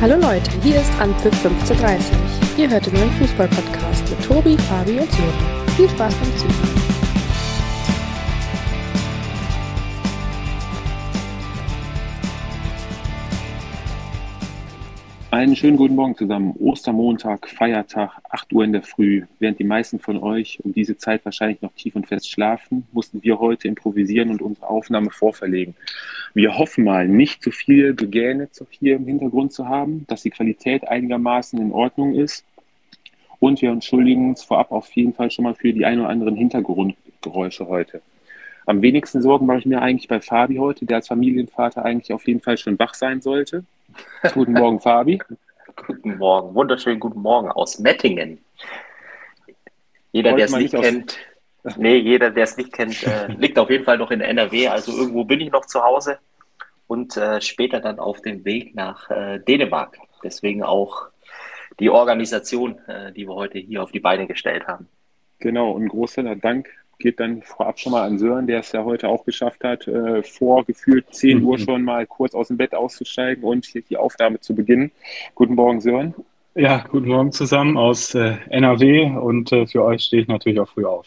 Hallo Leute, hier ist Anpfiff 1530. Ihr hört den neuen Fußball-Podcast mit Tobi, Fabi und Sören. Viel Spaß beim Zuhören. Einen schönen guten Morgen zusammen. Ostermontag, Feiertag, 8 Uhr in der Früh. Während die meisten von euch um diese Zeit wahrscheinlich noch tief und fest schlafen, mussten wir heute improvisieren und unsere Aufnahme vorverlegen. Wir hoffen mal, nicht zu viel Begähne hier im Hintergrund zu haben, dass die Qualität einigermaßen in Ordnung ist. Und wir entschuldigen uns vorab auf jeden Fall schon mal für die ein oder anderen Hintergrundgeräusche heute. Am wenigsten Sorgen mache ich mir eigentlich bei Fabi heute, der als Familienvater eigentlich auf jeden Fall schon wach sein sollte. Guten Morgen, Fabi. Guten Morgen, wunderschönen guten Morgen aus Mettingen. Jeder, der es nicht kennt, nee, jeder, der es nicht kennt, äh, liegt auf jeden Fall noch in NRW. Also irgendwo bin ich noch zu Hause und äh, später dann auf dem Weg nach äh, Dänemark. Deswegen auch die Organisation, äh, die wir heute hier auf die Beine gestellt haben. Genau, und großer Dank geht dann vorab schon mal an Sören, der es ja heute auch geschafft hat, äh, vor gefühlt 10 Uhr mhm. schon mal kurz aus dem Bett auszusteigen und hier die Aufnahme zu beginnen. Guten Morgen, Sören. Ja, guten Morgen zusammen aus äh, NRW und äh, für euch stehe ich natürlich auch früh auf.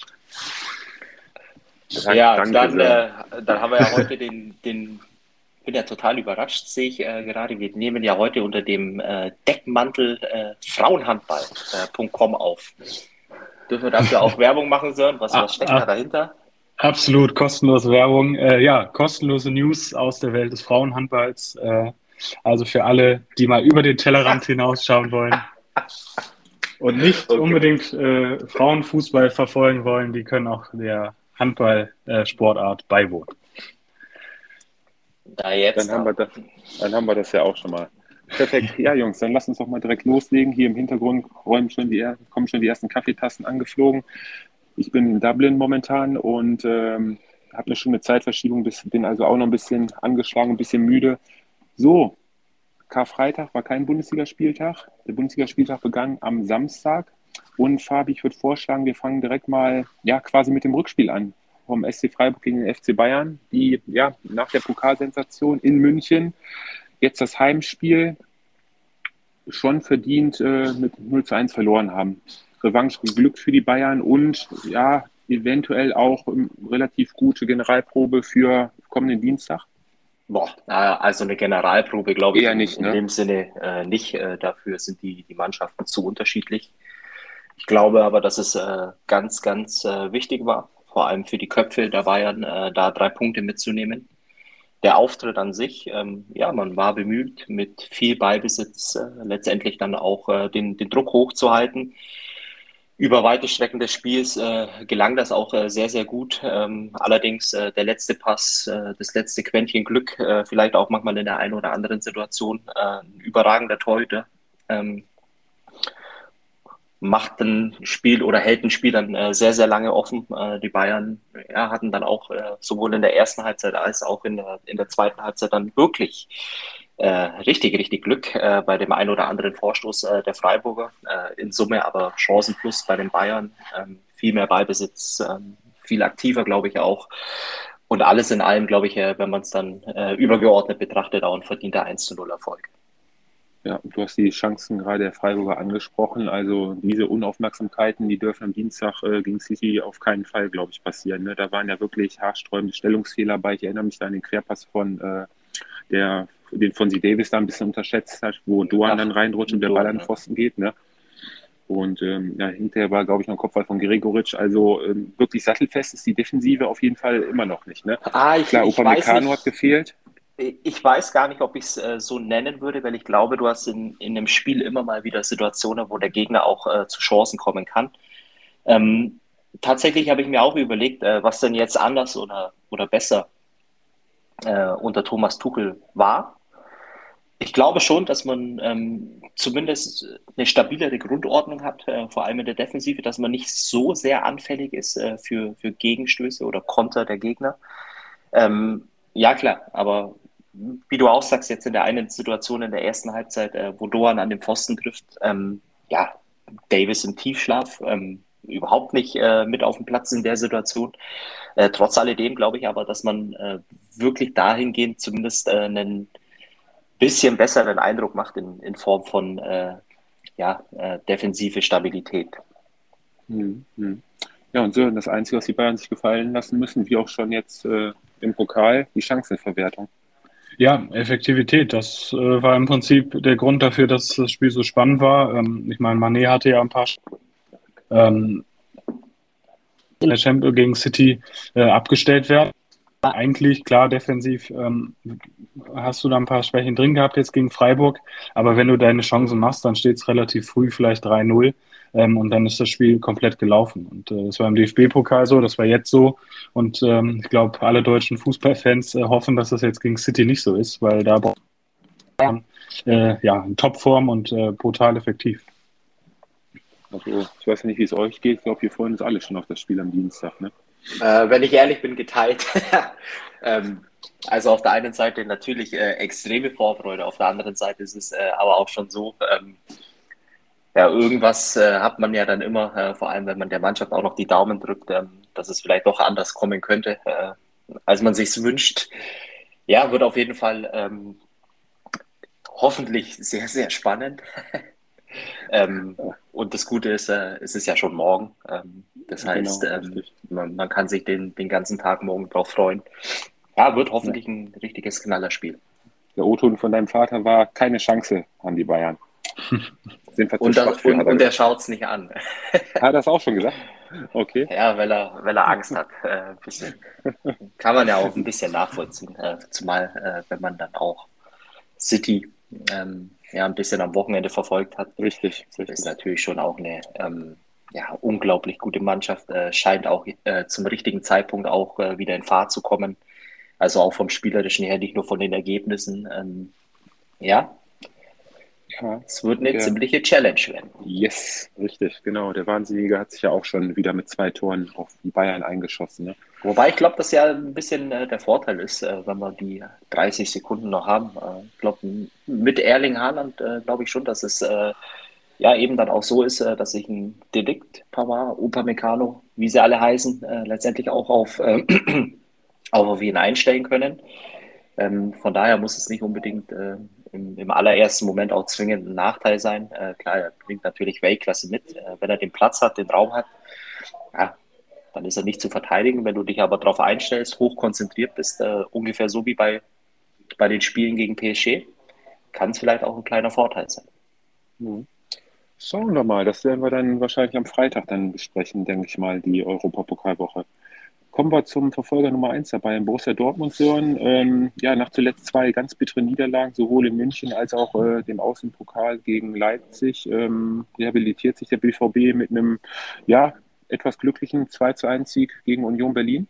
Ja, Danke, dann, äh, dann haben wir ja heute den, den bin ja total überrascht, sehe ich äh, gerade. Wir nehmen ja heute unter dem äh, Deckmantel äh, Frauenhandball.com auf. Dürfen wir dafür auch Werbung machen, Sören? Was, was steckt da dahinter? Absolut, kostenlose Werbung. Äh, ja, kostenlose News aus der Welt des Frauenhandballs. Äh, also für alle, die mal über den Tellerrand hinausschauen wollen und nicht okay. unbedingt äh, Frauenfußball verfolgen wollen, die können auch der Handballsportart beiwohnen. Da jetzt. Dann haben, wir das, dann haben wir das ja auch schon mal. Perfekt. Ja, Jungs, dann lasst uns doch mal direkt loslegen. Hier im Hintergrund räumen schon die, kommen schon die ersten Kaffeetassen angeflogen. Ich bin in Dublin momentan und ähm, habe eine schöne Zeitverschiebung, bin also auch noch ein bisschen angeschlagen, ein bisschen müde. So, Karfreitag war kein Bundesligaspieltag. Der Bundesligaspieltag begann am Samstag. Und Fabi, ich würde vorschlagen, wir fangen direkt mal ja, quasi mit dem Rückspiel an vom SC Freiburg gegen den FC Bayern, die ja nach der Pokalsensation in München jetzt das Heimspiel schon verdient äh, mit 0 zu 1 verloren haben. Revanche Glück für die Bayern und ja, eventuell auch relativ gute Generalprobe für kommenden Dienstag. Boah, also eine Generalprobe glaube ich Eher nicht, in, ne? dem Sinne äh, nicht. Äh, dafür sind die, die Mannschaften zu unterschiedlich. Ich glaube aber, dass es äh, ganz, ganz äh, wichtig war, vor allem für die Köpfe der Bayern, äh, da drei Punkte mitzunehmen. Der Auftritt an sich, ähm, ja, man war bemüht, mit viel Ballbesitz äh, letztendlich dann auch äh, den, den Druck hochzuhalten. Über weite Strecken des Spiels äh, gelang das auch äh, sehr, sehr gut. Ähm, allerdings äh, der letzte Pass, äh, das letzte Quäntchen Glück, vielleicht auch manchmal in der einen oder anderen Situation, ein überragender Torhüter. Ähm, macht ein Spiel oder hält ein Spiel dann äh, sehr, sehr lange offen. Äh, die Bayern ja, hatten dann auch äh, sowohl in der ersten Halbzeit als auch in der, in der zweiten Halbzeit dann wirklich äh, richtig, richtig Glück äh, bei dem einen oder anderen Vorstoß äh, der Freiburger. in Summe aber Chancen plus bei den Bayern. Ähm, viel mehr Ballbesitz, ähm, viel aktiver, glaube ich auch. Und alles in allem, glaube ich, wenn man es dann übergeordnet betrachtet, auch ein verdienter 1 zu 0 Erfolg. Ja, du hast die Chancen gerade der Freiburger angesprochen. Also diese Unaufmerksamkeiten, die dürfen am Dienstag äh, gegen City auf keinen Fall, glaube ich, passieren. Ne? Da waren ja wirklich haarsträubende Stellungsfehler bei. Ich erinnere mich da an den Querpass von äh, der, den von Sie Davis da ein bisschen unterschätzt hat, wo Doan dann reinrutscht und der Ball an den Pfosten geht. Ne? Und ähm, ja, hinterher war, glaube ich, noch ein Kopfball von Gregoritsch. Also ähm, wirklich sattelfest ist die Defensive auf jeden Fall immer noch nicht. Ne? Ah, ich, Klar, Upamecano hat gefehlt ich weiß gar nicht, ob ich es äh, so nennen würde, weil ich glaube, du hast in, in einem Spiel immer mal wieder Situationen, wo der Gegner auch äh, zu Chancen kommen kann. Ähm, tatsächlich habe ich mir auch überlegt, äh, was denn jetzt anders oder, oder besser äh, unter Thomas Tuchel war. Ich glaube schon, dass man ähm, zumindest eine stabilere Grundordnung hat, äh, vor allem in der Defensive, dass man nicht so sehr anfällig ist äh, für, für Gegenstöße oder Konter der Gegner. Ähm, ja, klar, aber wie du auch sagst, jetzt in der einen Situation in der ersten Halbzeit, äh, wo Doan an den Pfosten trifft, ähm, ja, Davis im Tiefschlaf, ähm, überhaupt nicht äh, mit auf dem Platz in der Situation. Äh, trotz alledem glaube ich aber, dass man äh, wirklich dahingehend zumindest äh, einen bisschen besseren Eindruck macht in, in Form von äh, ja, äh, defensive Stabilität. Mhm. Ja, und so das Einzige, was die Bayern sich gefallen lassen müssen, wie auch schon jetzt im Pokal, die Chancenverwertung. Ja, Effektivität. Das äh, war im Prinzip der Grund dafür, dass das Spiel so spannend war. Ähm, ich meine, Manet hatte ja ein paar ähm, der Champions gegen City äh, abgestellt werden. Eigentlich, klar, defensiv ähm, hast du da ein paar Schwächen drin gehabt jetzt gegen Freiburg. Aber wenn du deine Chancen machst, dann steht es relativ früh vielleicht 3-0. Ähm, und dann ist das Spiel komplett gelaufen. Und äh, das war im DFB-Pokal so, das war jetzt so. Und ähm, ich glaube, alle deutschen Fußballfans äh, hoffen, dass das jetzt gegen City nicht so ist, weil da braucht man äh, ja, in Topform und äh, brutal effektiv. Also, ich weiß nicht, wie es euch geht. Ich glaube, wir freuen uns alle schon auf das Spiel am Dienstag. Ne? Äh, wenn ich ehrlich bin, geteilt. ähm, also auf der einen Seite natürlich äh, extreme Vorfreude, auf der anderen Seite ist es äh, aber auch schon so, ähm, ja, irgendwas äh, hat man ja dann immer, äh, vor allem wenn man der Mannschaft auch noch die Daumen drückt, ähm, dass es vielleicht doch anders kommen könnte, äh, als man sich wünscht. Ja, wird auf jeden Fall ähm, hoffentlich sehr, sehr spannend. ähm, und das Gute ist, äh, es ist ja schon morgen. Ähm, das genau, heißt, ähm, man, man, kann sich den, den ganzen Tag morgen drauf freuen. Ja, wird hoffentlich ja. ein richtiges Knallerspiel. Der O-Ton von deinem Vater war keine Chance an die Bayern. Sind wir und, das, für, und, und er schaut es nicht an. Hat er das auch schon gesagt? Okay. Ja, weil er, weil er Angst hat. Äh, kann man ja auch ein bisschen nachvollziehen. Äh, zumal, äh, wenn man dann auch City ähm, ja, ein bisschen am Wochenende verfolgt hat. Richtig. Das ist natürlich schon auch eine ähm, ja, unglaublich gute Mannschaft. Äh, scheint auch äh, zum richtigen Zeitpunkt auch äh, wieder in Fahrt zu kommen. Also auch vom Spielerischen her, nicht nur von den Ergebnissen. Ähm, ja, es wird eine der, ziemliche Challenge werden. Yes, richtig, genau. Der Wahnsinnige hat sich ja auch schon wieder mit zwei Toren auf die Bayern eingeschossen. Ne? Wobei ich glaube, dass ja ein bisschen äh, der Vorteil ist, äh, wenn wir die 30 Sekunden noch haben. Äh, ich glaube, mit Erling Haaland äh, glaube ich schon, dass es äh, ja eben dann auch so ist, äh, dass sich ein Delikt, Pavard, Upamecano, wie sie alle heißen, letztendlich auch auf, auch auf ihn einstellen können. Ähm, von daher muss es nicht unbedingt im, im, allerersten Moment auch zwingend ein Nachteil sein. Äh, klar, er bringt natürlich Weltklasse mit. Äh, wenn er den Platz hat, den Raum hat, ja, dann ist er nicht zu verteidigen. Wenn du dich aber darauf einstellst, hoch konzentriert bist, äh, ungefähr so wie bei, bei den Spielen gegen PSG, kann es vielleicht auch ein kleiner Vorteil sein. Mhm. Schauen wir mal, das werden wir dann wahrscheinlich am Freitag dann besprechen, denke ich mal, die Europapokalwoche. Kommen wir zum Verfolger Nummer 1 dabei, in Borussia Dortmund, Sören. Ähm, ja, nach zuletzt zwei ganz bittere Niederlagen, sowohl in München als auch äh, dem Außenpokal gegen Leipzig, ähm, rehabilitiert sich der BVB mit einem, ja, etwas glücklichen 2 zu 1 Sieg gegen Union Berlin.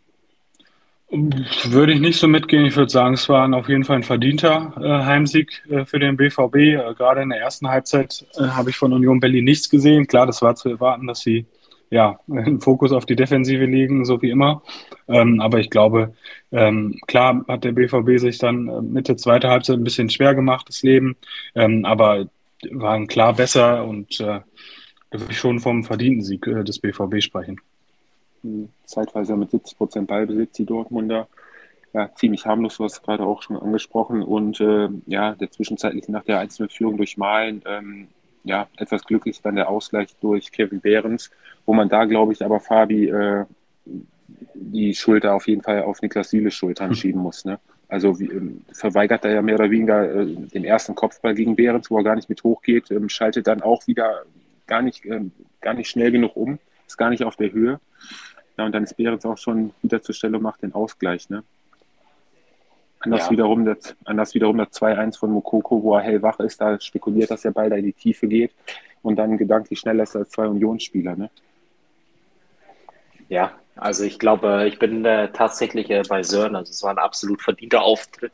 Würde ich nicht so mitgehen. Ich würde sagen, es war auf jeden Fall ein verdienter äh, Heimsieg äh, für den BVB. Äh, gerade in der ersten Halbzeit äh, habe ich von Union Berlin nichts gesehen. Klar, das war zu erwarten, dass sie ja, einen Fokus auf die Defensive legen, so wie immer. Ähm, aber ich glaube, ähm, klar hat der BVB sich dann äh, Mitte zweiter Halbzeit ein bisschen schwer gemacht, das Leben, ähm, aber waren klar besser und äh, da würde ich schon vom verdienten Sieg äh, des BVB sprechen. Hm, zeitweise mit 70 Prozent Ballbesitz, die Dortmunder. Ja, ziemlich harmlos, du hast gerade auch schon angesprochen. Und äh, ja, der zwischenzeitlich nach der 1-0-Führung durch Malen ähm, ja, etwas glücklich dann der Ausgleich durch Kevin Behrens, wo man da, glaube ich, aber Fabi äh, die Schulter auf jeden Fall auf Niklas Süles Schultern hm. schieben muss. Ne? Also wie, ähm, verweigert er ja mehr oder weniger äh, den ersten Kopfball gegen Behrens, wo er gar nicht mit hochgeht, ähm, schaltet dann auch wieder gar nicht, ähm, gar nicht schnell genug um, ist gar nicht auf der Höhe. Ja, und dann ist Behrens auch schon wieder zur Stelle und macht den Ausgleich. Ne? Anders, ja. wiederum das, anders wiederum das 2-1 von Mokoko, wo er hellwach ist, da spekuliert, dass der Ball da in die Tiefe geht und dann gedanklich schneller ist als zwei Unionsspieler. Ne? Ja, also ich glaube, ich bin äh, tatsächlich äh, bei Sören, also es war ein absolut verdienter Auftritt.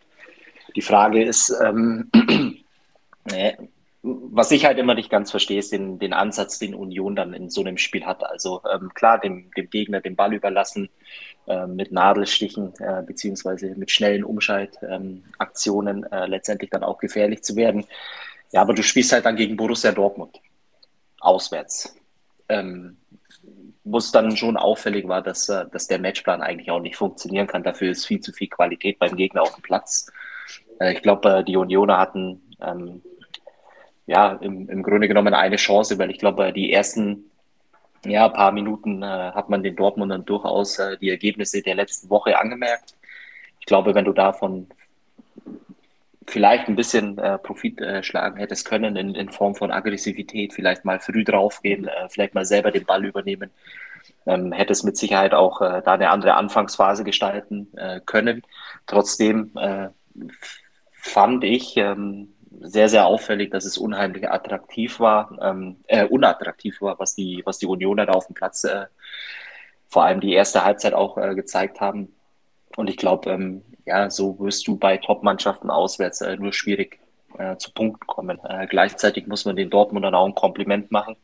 Die Frage ist, ähm, äh, was ich halt immer nicht ganz verstehe, ist den, den Ansatz, den Union dann in so einem Spiel hat. Also ähm, klar, dem, dem Gegner den Ball überlassen, äh, mit Nadelstichen äh, beziehungsweise mit schnellen Umschaltaktionen äh, letztendlich dann auch gefährlich zu werden. Ja, aber du spielst halt dann gegen Borussia Dortmund auswärts. Ähm, wo es dann schon auffällig war, dass, äh, dass der Matchplan eigentlich auch nicht funktionieren kann. Dafür ist viel zu viel Qualität beim Gegner auf dem Platz. Äh, ich glaube, die Unioner hatten ähm, ja im, im Grunde genommen eine Chance, weil ich glaube, die ersten ja, paar Minuten äh, hat man den Dortmundern durchaus äh, die Ergebnisse der letzten Woche angemerkt. Ich glaube, wenn du davon vielleicht ein bisschen äh, Profit äh, schlagen hättest können in, in, Form von Aggressivität, vielleicht mal früh draufgehen, äh, vielleicht mal selber den Ball übernehmen, ähm, hätte es mit Sicherheit auch äh, da eine andere Anfangsphase gestalten äh, können. Trotzdem äh, fand ich ähm, sehr, sehr auffällig, dass es unheimlich attraktiv war, ähm, äh, unattraktiv war, was die, was die Unioner da auf dem Platz vor allem die erste Halbzeit auch gezeigt haben. Und ich glaube, ähm, ja, so wirst du bei Top-Mannschaften auswärts äh, nur schwierig äh, zu Punkten kommen. Äh, gleichzeitig muss man den Dortmundern auch ein Kompliment machen.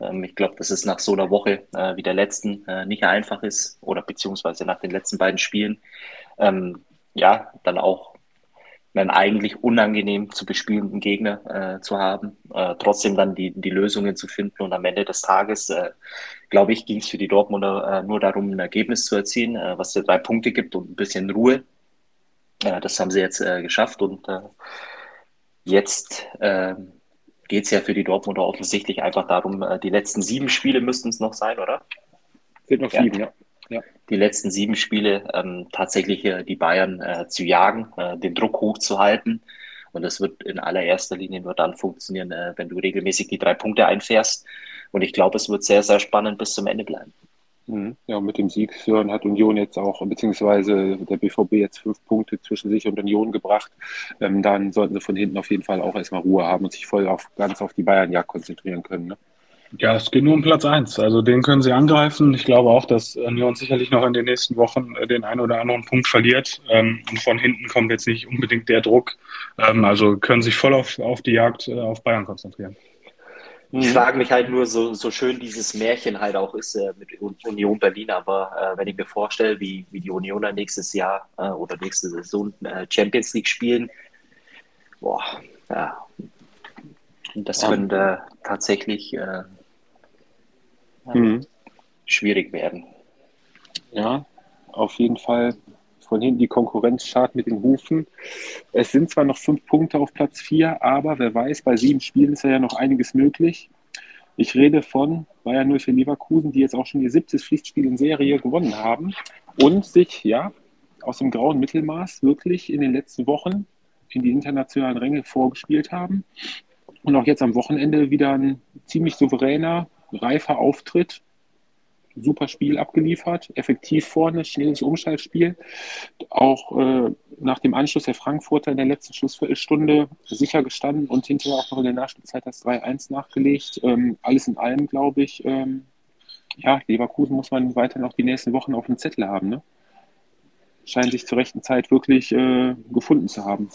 Ähm, ich glaube, dass es nach so einer Woche äh, wie der letzten äh, nicht einfach ist oder beziehungsweise nach den letzten beiden Spielen, ähm, ja, dann auch einen eigentlich unangenehm zu bespielenden Gegner äh, zu haben, äh, trotzdem dann die, die Lösungen zu finden und am Ende des Tages, äh, glaube ich, ging es für die Dortmunder äh, nur darum, ein Ergebnis zu erzielen, was dir drei Punkte gibt und ein bisschen Ruhe. Äh, das haben sie jetzt geschafft und jetzt geht es ja für die Dortmunder offensichtlich einfach darum, die letzten sieben Spiele müssten es noch sein, oder? Sind noch sieben, ja. ja. Die letzten sieben Spiele ähm, tatsächlich äh, die Bayern äh, zu jagen, äh, den Druck hochzuhalten. Und das wird in allererster Linie nur dann funktionieren, äh, wenn du regelmäßig die drei Punkte einfährst. Und ich glaube, es wird sehr, sehr spannend bis zum Ende bleiben. Mhm. Ja, mit dem Sieg Sören hat Union jetzt auch, beziehungsweise der BVB jetzt fünf Punkte zwischen sich und Union gebracht. Ähm, dann sollten sie von hinten auf jeden Fall auch erstmal Ruhe haben und sich voll auf, ganz auf die Bayern-Jagd konzentrieren können. Ne? Ja, es geht nur um Platz eins. Also den können sie angreifen. Ich glaube auch, dass Union sicherlich noch in den nächsten Wochen äh, den einen oder anderen Punkt verliert. Ähm, und von hinten kommt jetzt nicht unbedingt der Druck. Ähm, also können sich voll auf, auf die Jagd äh, auf Bayern konzentrieren. Ich frage mich halt nur, so, so schön dieses Märchen halt auch ist äh, mit Union Berlin, aber äh, wenn ich mir vorstelle, wie, wie die Unioner nächstes Jahr äh, oder nächste Saison äh, Champions League spielen, boah, ja, das könnte tatsächlich äh, mhm. schwierig werden. Ja, auf jeden Fall von hinten die Konkurrenz schart mit den Hufen. Es sind zwar noch fünf Punkte auf Platz vier, aber wer weiß, bei sieben Spielen ist ja noch einiges möglich. Ich rede von Bayern 04 Leverkusen, die jetzt auch schon ihr siebtes Pflichtspiel in Serie gewonnen haben und sich ja aus dem grauen Mittelmaß wirklich in den letzten Wochen in die internationalen Ränge vorgespielt haben. Und auch jetzt am Wochenende wieder ein ziemlich souveräner, reifer Auftritt super Spiel abgeliefert, effektiv vorne, schnelles Umschaltspiel. Auch äh, nach dem Anschluss der Frankfurter in der letzten Schlussviertelstunde sicher gestanden und hinterher auch noch in der Nachspielzeit das 3-1 nachgelegt. Ähm, alles in allem, glaube ich, ähm, ja, Leverkusen muss man weiter noch die nächsten Wochen auf dem Zettel haben. Ne? Scheint sich zur rechten Zeit wirklich äh, gefunden zu haben.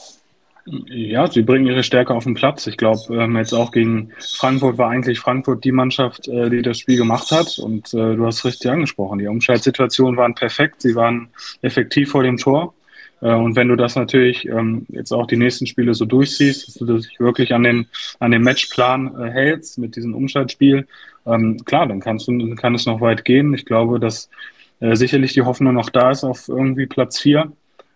Ja, sie bringen ihre Stärke auf den Platz. Ich glaube, ähm, jetzt auch gegen Frankfurt war eigentlich Frankfurt die Mannschaft, äh, die das Spiel gemacht hat. Und äh, du hast richtig angesprochen. Die Umschaltsituationen waren perfekt. Sie waren effektiv vor dem Tor. Äh, und wenn du das natürlich ähm, jetzt auch die nächsten Spiele so durchziehst, dass du dich wirklich an den, an den Matchplan äh, hältst mit diesem Umschaltspiel, ähm, klar, dann kannst du, kann es noch weit gehen. Ich glaube, dass äh, sicherlich die Hoffnung noch da ist auf irgendwie Platz vier.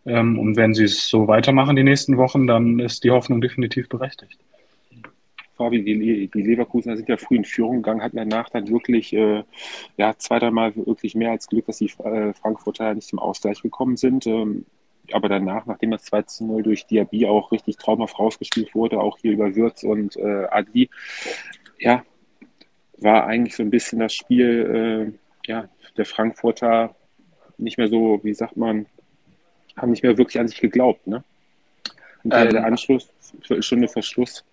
Ähm, und wenn sie es so weitermachen die nächsten Wochen, dann ist die Hoffnung definitiv berechtigt. Fabi, die, Leverkusener sind ja früh in Führung gegangen, hatten danach dann wirklich äh, ja, zwei, dreimal wirklich mehr als Glück, dass die äh, Frankfurter nicht zum Ausgleich gekommen sind. Ähm, aber danach, nachdem das 2 zu 0 durch Diaby auch richtig traumhaft rausgespielt wurde, auch hier über Würz und äh, Adli, ja, war eigentlich so ein bisschen das Spiel äh, ja, der Frankfurter nicht mehr so, wie sagt man, haben nicht mehr wirklich an sich geglaubt. Ne? Und ähm, der Anschluss, Stunde Verschluss.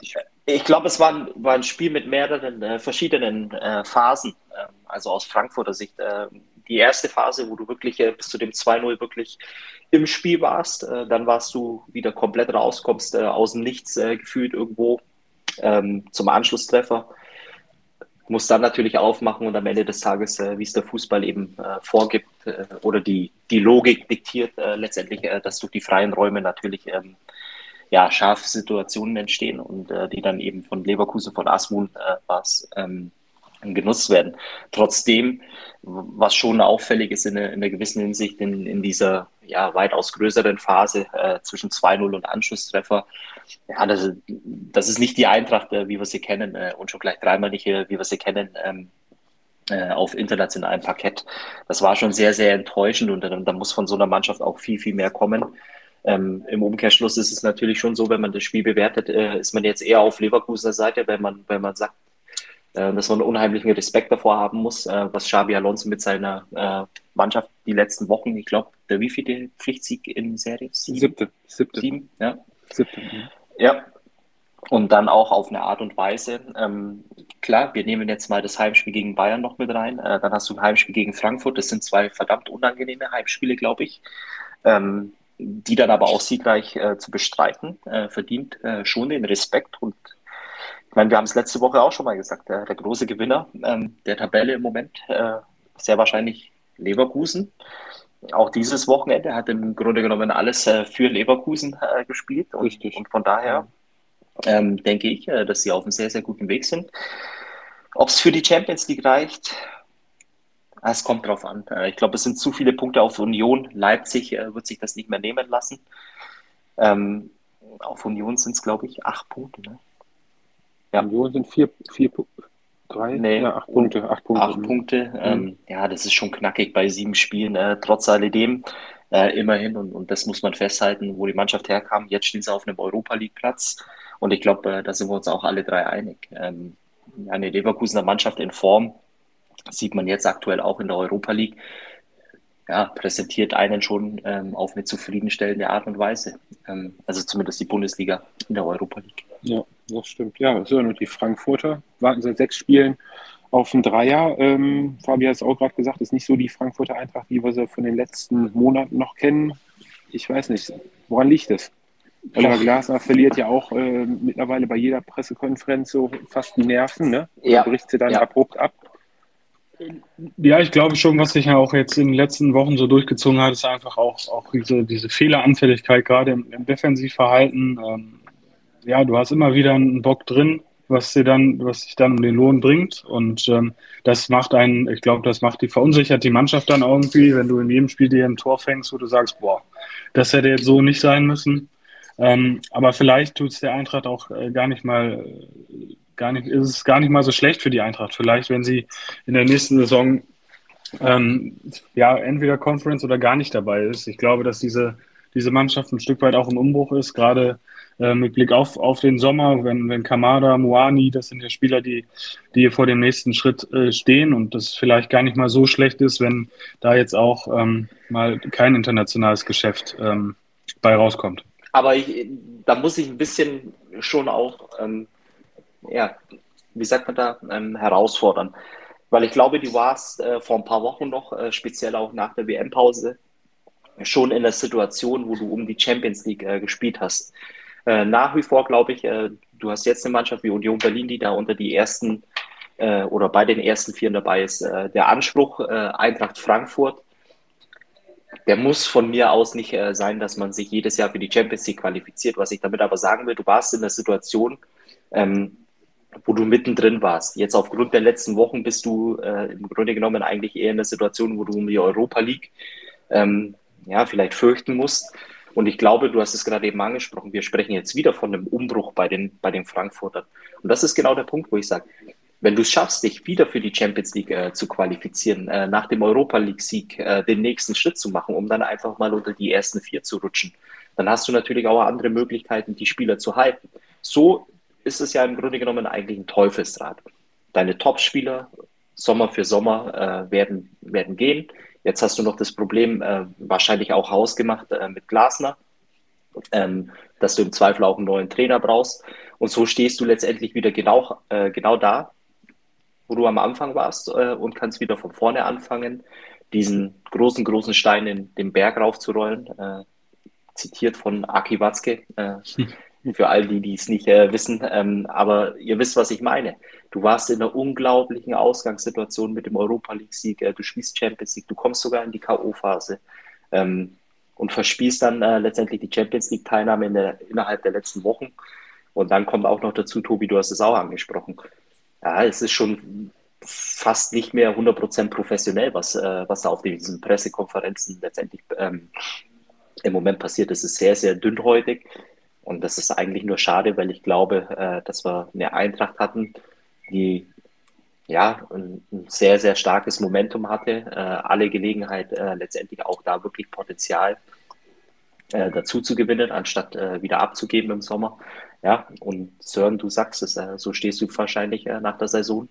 Ich, ich glaube, es war ein, war ein, Spiel mit mehreren äh, verschiedenen äh, Phasen. Ähm, also aus Frankfurter Sicht. Äh, die erste Phase, wo du wirklich äh, bis zu dem 2-0 wirklich im Spiel warst, äh, dann warst du wieder komplett raus, kommst äh, aus dem Nichts gefühlt irgendwo ähm, zum Anschlusstreffer muss dann natürlich aufmachen und am Ende des Tages, äh, wie es der Fußball eben äh, vorgibt äh, oder die, die Logik diktiert, äh, letztendlich, äh, dass durch die freien Räume natürlich ähm, ja, scharfe Situationen entstehen und äh, die dann eben von Leverkusen, von Asmun was ähm, genutzt werden. Trotzdem, was schon auffällig ist in, in einer gewissen Hinsicht in, in dieser ja, weitaus größeren Phase äh, zwischen 2-0 und Anschlusstreffer. Ja, das, das ist nicht die Eintracht, äh, wie wir sie kennen äh, und schon gleich dreimal nicht, äh, wie wir sie kennen. Ähm, äh, auf internationalem Parkett. Das war schon sehr, sehr enttäuschend und da muss von so einer Mannschaft auch viel, viel mehr kommen. Ähm, Im Umkehrschluss ist es natürlich schon so, wenn man das Spiel bewertet, äh, ist man jetzt eher auf Leverkusener Seite, wenn man, wenn man sagt, äh, dass man einen unheimlichen Respekt davor haben muss, äh, was Xabi Alonso mit seiner äh, Mannschaft die letzten Wochen, ich glaube, der wievielte Pflichtsieg in Serie? Sieben? Siebte. Siebte. Sieben, ja. Siebte. Ja, und dann auch auf eine Art und Weise. Ähm, klar, wir nehmen jetzt mal das Heimspiel gegen Bayern noch mit rein. Äh, dann hast du ein Heimspiel gegen Frankfurt. Das sind zwei verdammt unangenehme Heimspiele, glaube ich. Ähm, die dann aber auch siegreich äh, zu bestreiten, äh, verdient äh, schon den Respekt. Und ich meine, wir haben es letzte Woche auch schon mal gesagt, der große Gewinner ähm, der Tabelle im Moment, äh, sehr wahrscheinlich Leverkusen. Auch dieses Wochenende hat im Grunde genommen alles äh, für Leverkusen gespielt. Und, Richtig. und von daher ähm, denke ich, äh, dass sie auf einem sehr, sehr guten Weg sind. Ob es für die Champions League reicht, es kommt drauf an. Äh, ich glaube, es sind zu viele Punkte auf Union. Leipzig äh, wird sich das nicht mehr nehmen lassen. Ähm, auf Union sind es, glaube ich, acht Punkte. Ne? Ja. Union sind vier, vier drei, nee, ja, acht Punkte. Acht Punkte. Acht Punkte. Mhm. Ähm, ja, das ist schon knackig bei sieben Spielen. Äh, trotz alledem äh, immerhin, und, und das muss man festhalten, wo die Mannschaft herkam. Jetzt stehen sie auf einem Europa League Platz. Und ich glaube, äh, da sind wir uns auch alle drei einig. Ähm, eine Leverkusener Mannschaft in Form sieht man jetzt aktuell auch in der Europa League. Ja, präsentiert einen schon ähm, auf eine zufriedenstellende Art und Weise. Ähm, also zumindest die Bundesliga in der Europa League. Ja, das stimmt. Ja, so und die Frankfurter warten seit sechs Spielen auf ein Dreier. Ähm, Fabi hat es auch gerade gesagt, ist nicht so die Frankfurter Eintracht, wie wir sie von den letzten Monaten noch kennen. Ich weiß nicht, woran liegt es? Oliver Glasner verliert ja auch äh, mittlerweile bei jeder Pressekonferenz so fast die Nerven, ne? Ja. Bricht sie dann ja. abrupt ab. Ja, ich glaube schon, was sich ja auch jetzt in den letzten Wochen so durchgezogen hat, ist einfach auch, auch diese, diese Fehleranfälligkeit, gerade im, im Defensivverhalten. Ähm, ja, du hast immer wieder einen Bock drin, was dir dann, was sich dann um den Lohn bringt. Und ähm, das macht einen, ich glaube, das macht die, verunsichert die Mannschaft dann irgendwie, wenn du in jedem Spiel dir ein Tor fängst, wo du sagst, boah, das hätte jetzt so nicht sein müssen. Ähm, aber vielleicht tut es der Eintracht auch äh, gar nicht mal, gar nicht, ist es gar nicht mal so schlecht für die Eintracht. Vielleicht, wenn sie in der nächsten Saison ähm, ja entweder Conference oder gar nicht dabei ist. Ich glaube, dass diese, diese Mannschaft ein Stück weit auch im Umbruch ist, gerade äh, mit Blick auf, auf den Sommer, wenn, wenn Kamada, Moani, das sind ja Spieler, die, die vor dem nächsten Schritt äh, stehen und das vielleicht gar nicht mal so schlecht ist, wenn da jetzt auch ähm, mal kein internationales Geschäft ähm, bei rauskommt. Aber ich, da muss ich ein bisschen schon auch, ähm, ja, wie sagt man da, ähm, herausfordern. Weil ich glaube, du warst äh, vor ein paar Wochen noch, äh, speziell auch nach der WM-Pause, schon in der Situation, wo du um die Champions League äh, gespielt hast. Äh, nach wie vor glaube ich, äh, du hast jetzt eine Mannschaft wie Union Berlin, die da unter die ersten äh, oder bei den ersten Vieren dabei ist. der Anspruch Eintracht Frankfurt der muss von mir aus nicht äh, sein, dass man sich jedes Jahr für die Champions League qualifiziert. Was ich damit aber sagen will, du warst in der Situation, ähm, wo du mittendrin warst. Jetzt aufgrund der letzten Wochen bist du äh, im Grunde genommen eigentlich eher in der Situation, wo du um die Europa League ähm, ja, vielleicht fürchten musst. Und ich glaube, du hast es gerade eben angesprochen, wir sprechen jetzt wieder von einem Umbruch bei den, bei den Frankfurtern. Und das ist genau der Punkt, wo ich sage, wenn du es schaffst, dich wieder für die Champions League äh, zu qualifizieren, äh, nach dem Europa League-Sieg äh, den nächsten Schritt zu machen, um dann einfach mal unter die ersten vier zu rutschen, dann hast du natürlich auch andere Möglichkeiten, die Spieler zu halten. So ist es ja im Grunde genommen eigentlich ein Teufelsrad. Deine Top-Spieler Sommer für Sommer äh, werden, werden gehen. Jetzt hast du noch das Problem, äh, wahrscheinlich auch hausgemacht äh, mit Glasner, ähm, dass du im Zweifel auch einen neuen Trainer brauchst. Und so stehst du letztendlich wieder genau, genau da, wo du am Anfang warst äh, und kannst wieder von vorne anfangen, diesen großen, großen Stein in den Berg raufzurollen. Äh, zitiert von Aki Watzke, äh, hm. Für all die, die es nicht äh, wissen. Ähm, aber ihr wisst, was ich meine. Du warst in einer unglaublichen Ausgangssituation mit dem Europa League-Sieg. Äh, du spielst Champions League, du kommst sogar in die K.O.-Phase. Ähm, und verspielst dann äh, letztendlich die Champions League-Teilnahme in innerhalb der letzten Wochen. Und dann kommt auch noch dazu, Tobi, du hast es auch angesprochen ja, es ist schon fast nicht mehr 100% professionell, was, äh, was da auf diesen Pressekonferenzen letztendlich ähm, im Moment passiert. Es ist sehr, sehr dünnhäutig. Und das ist eigentlich nur schade, weil ich glaube, äh, dass wir eine Eintracht hatten, die ja ein, ein sehr, sehr starkes Momentum hatte, äh, alle Gelegenheit äh, letztendlich auch da wirklich Potenzial äh, dazu zu gewinnen, anstatt äh, wieder abzugeben im Sommer. Ja, und Sören, du sagst es, äh, so stehst du wahrscheinlich nach der Saison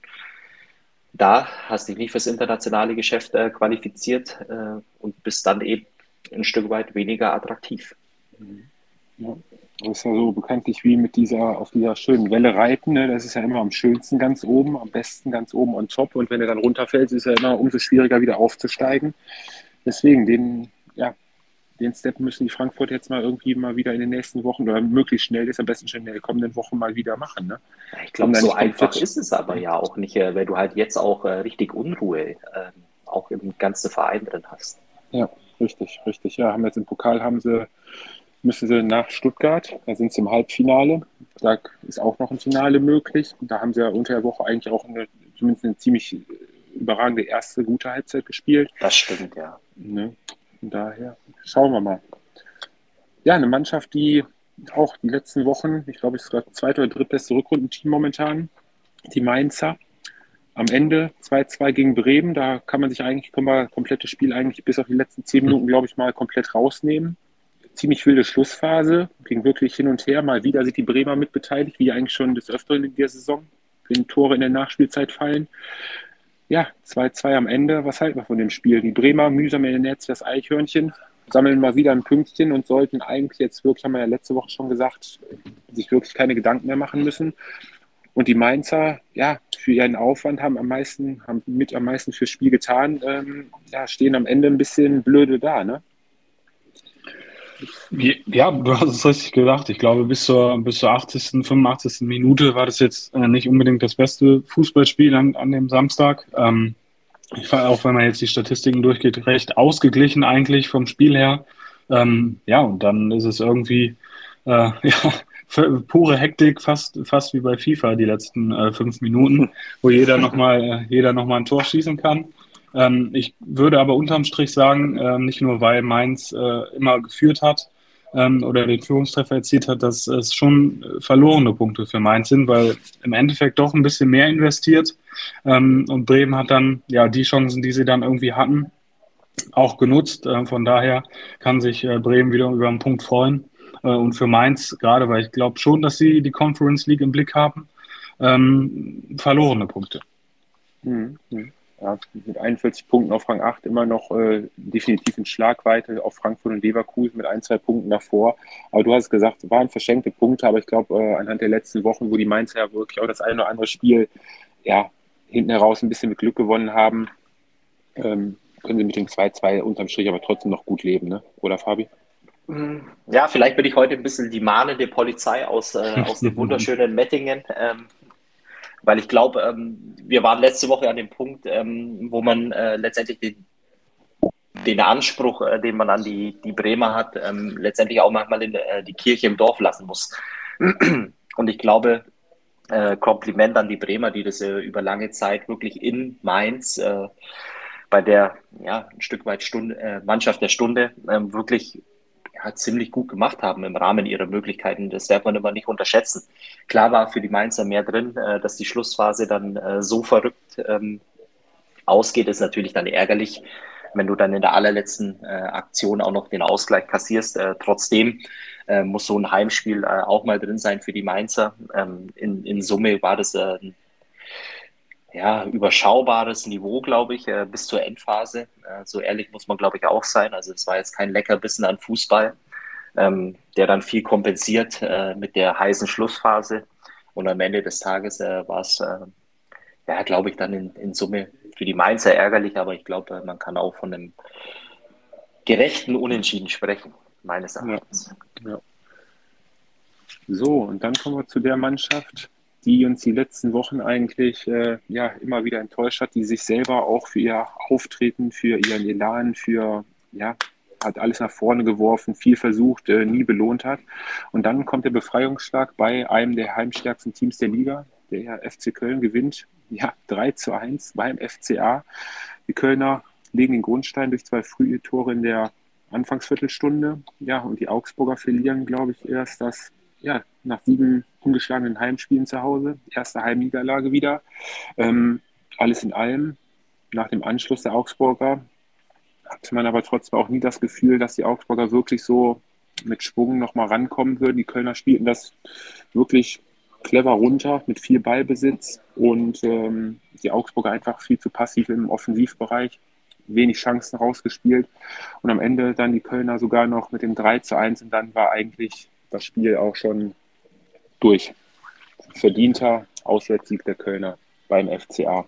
da, hast dich nicht fürs internationale Geschäft qualifiziert und bist dann eben ein Stück weit weniger attraktiv. Ja. Das ist ja so bekanntlich wie mit dieser, auf dieser schönen Welle reiten. Ne? Das ist ja immer am schönsten ganz oben, am besten ganz oben on top. Und wenn er dann runterfällt, ist es ja immer umso schwieriger wieder aufzusteigen. Deswegen, den, ja, den Step müssen die Frankfurt jetzt mal irgendwie mal wieder in den nächsten Wochen oder möglichst schnell, ist am besten schon in den kommenden Wochen mal wieder machen. Ne? Ich glaube, so einfach ist es aber ja auch nicht, äh, weil du halt jetzt auch äh, richtig Unruhe äh, auch im ganzen Verein drin hast. Ja, richtig, richtig. Ja, haben jetzt im Pokal haben sie müssen sie nach Stuttgart. Da sind sie im Halbfinale. Da ist auch noch ein Finale möglich. Da haben sie ja unter der Woche eigentlich auch eine, zumindest eine ziemlich überragende erste gute Halbzeit gespielt. Das stimmt, ja. Ne? Von daher schauen wir mal. Ja, eine Mannschaft, die auch die letzten Wochen, ich glaube, es ist das zweite oder drittbeste Rückrundenteam momentan, die Mainzer. Am Ende 2-2 gegen Bremen, da kann man sich eigentlich, können wir komplette Spiel eigentlich bis auf die letzten zehn Minuten, glaube ich, mal komplett rausnehmen ziemlich wilde Schlussphase, ging wirklich hin und her. Mal wieder sind die Bremer mitbeteiligt, wie eigentlich schon des Öfteren in der Saison, wenn Tore in der Nachspielzeit fallen. Ja, 2-2 am Ende. Was halten wir von dem Spiel? Die Bremer mühsam in den Netz das Eichhörnchen, sammeln mal wieder ein Pünktchen und sollten eigentlich jetzt wirklich, haben wir ja letzte Woche schon gesagt, sich wirklich keine Gedanken mehr machen müssen. Und die Mainzer, ja, für ihren Aufwand haben am meisten, haben mit am meisten fürs Spiel getan, ähm, ja, stehen am Ende ein bisschen blöde da, ne? Ja, du hast es richtig gedacht. Ich glaube, bis zur, bis zur 80., 85. Minute war das jetzt äh, nicht unbedingt das beste Fußballspiel an, an dem Samstag. Ähm, ich fand auch, wenn man jetzt die Statistiken durchgeht, recht ausgeglichen eigentlich vom Spiel her. Ähm, ja, und dann ist es irgendwie äh, ja, pure Hektik, fast, fast wie bei FIFA die letzten äh, fünf Minuten, wo jeder nochmal äh, noch mal ein Tor schießen kann. Ähm, ich würde aber unterm Strich sagen, äh, nicht nur weil Mainz äh, immer geführt hat ähm, oder den Führungstreffer erzielt hat, dass es schon verlorene Punkte für Mainz sind, weil im Endeffekt doch ein bisschen mehr investiert. Ähm, und Bremen hat dann ja die Chancen, die sie dann irgendwie hatten, auch genutzt. Äh, von daher kann sich äh, Bremen wieder über einen Punkt freuen. Äh, und für Mainz, gerade weil ich glaube schon, dass sie die Conference League im Blick haben, ähm, verlorene Punkte. Mhm. Ja, mit 41 Punkten auf Rang 8 immer noch äh, definitiv in Schlagweite auf Frankfurt und Leverkusen mit ein, zwei Punkten davor. Aber du hast gesagt, waren verschenkte Punkte, aber ich glaube, äh, anhand der letzten Wochen, wo die Mainzer ja wirklich auch das eine oder andere Spiel ja, hinten heraus ein bisschen mit Glück gewonnen haben, ähm, können sie mit dem 2-2 unterm Strich aber trotzdem noch gut leben, ne? oder Fabi? Mm, ja, vielleicht bin ich heute ein bisschen die mahnende Polizei aus, äh, aus dem wunderschönen Mettingen. Ähm, weil ich glaube, ähm, wir waren letzte Woche an dem Punkt, ähm, wo man äh, letztendlich den, den Anspruch, äh, den man an die, die Bremer hat, ähm, letztendlich auch manchmal in, äh, die Kirche im Dorf lassen muss. Und ich glaube, äh, Kompliment an die Bremer, die das äh, über lange Zeit wirklich in Mainz äh, bei der ja, ein Stück weit Stunde, Mannschaft der Stunde ähm, wirklich ja, ziemlich gut gemacht haben im Rahmen ihrer Möglichkeiten. Das darf man immer nicht unterschätzen. Klar war für die Mainzer mehr drin, äh, dass die Schlussphase dann äh, so verrückt ähm, ausgeht, ist natürlich dann ärgerlich, wenn du dann in der allerletzten äh, Aktion auch noch den Ausgleich kassierst. Trotzdem muss so ein Heimspiel auch mal drin sein für die Mainzer. Ähm, in, in Summe war das ein ja, überschaubares Niveau, glaube ich, äh, bis zur Endphase. Äh, so ehrlich muss man, glaube ich, auch sein. Also es war jetzt kein Leckerbissen an Fußball, ähm, der dann viel kompensiert äh, mit der heißen Schlussphase. Und am Ende des Tages war es, ja, glaube ich, dann in, in, Summe für die Mainzer ärgerlich, aber ich glaube, man kann auch von einem gerechten Unentschieden sprechen, meines Erachtens. Ja, ja. So, und dann kommen wir zu der Mannschaft, die uns die letzten Wochen eigentlich äh, ja immer wieder enttäuscht hat, die sich selber auch für ihr Auftreten, für ihren Elan, für ja, hat alles nach vorne geworfen, viel versucht, äh, nie belohnt hat. Und dann kommt der Befreiungsschlag bei einem der heimstärksten Teams der Liga. Der FC Köln gewinnt ja 3 zu 1 beim FCA. Die Kölner legen den Grundstein durch zwei frühe Tore in der Anfangsviertelstunde. Ja, und die Augsburger verlieren, glaube ich, erst das, ja, nach sieben ungeschlagenen Heimspielen zu Hause. Erste Heimniederlage wieder. Ähm, alles in allem, nach dem Anschluss der Augsburger, hatte man aber trotzdem auch nie das Gefühl, dass die Augsburger wirklich so mit Schwung nochmal rankommen würden. Die Kölner spielten das wirklich clever runter mit viel Ballbesitz und ähm, die Augsburger einfach viel zu passiv im Offensivbereich, wenig Chancen rausgespielt und am Ende dann die Kölner sogar noch mit dem 3 zu 1 und dann war eigentlich das Spiel auch schon durch. Verdienter Auswärtssieg der Kölner beim FCA.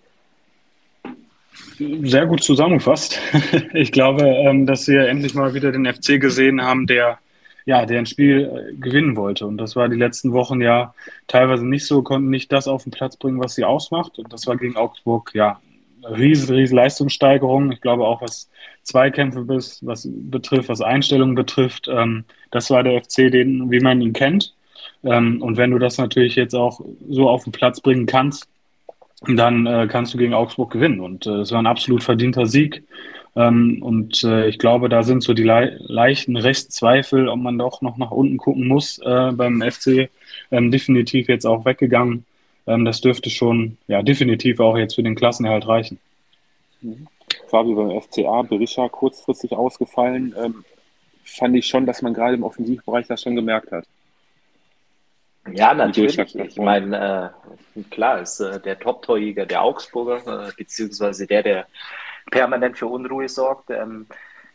Sehr gut zusammengefasst. Ich glaube, ähm, dass wir endlich mal wieder den FC gesehen haben, der ja, der ein Spiel äh, gewinnen wollte. Und das war die letzten Wochen ja teilweise nicht so, konnten nicht das auf den Platz bringen, was sie ausmacht. Und das war gegen Augsburg, ja, riesen, riesen Leistungssteigerung. Ich glaube auch, was Zweikämpfe bis, was betrifft, was Einstellungen betrifft, ähm, das war der FC, den, wie man ihn kennt. Ähm, und wenn du das natürlich jetzt auch so auf den Platz bringen kannst, dann äh, kannst du gegen Augsburg gewinnen. Und äh, es war ein absolut verdienter Sieg. Ähm, und äh, ich glaube, da sind so die le leichten Restzweifel, ob man doch noch nach unten gucken muss äh, beim FC, ähm, definitiv jetzt auch weggegangen. Ähm, das dürfte schon ja, definitiv auch jetzt für den Klassenerhalt reichen. Mhm. Fabi beim FCA, Berisha kurzfristig ausgefallen. Ähm, fand ich schon, dass man gerade im Offensivbereich das schon gemerkt hat. Ja, natürlich. Ich meine, äh, klar, ist äh, der Top-Torjäger der Augsburger, äh, beziehungsweise der, der permanent für Unruhe sorgt. Ähm,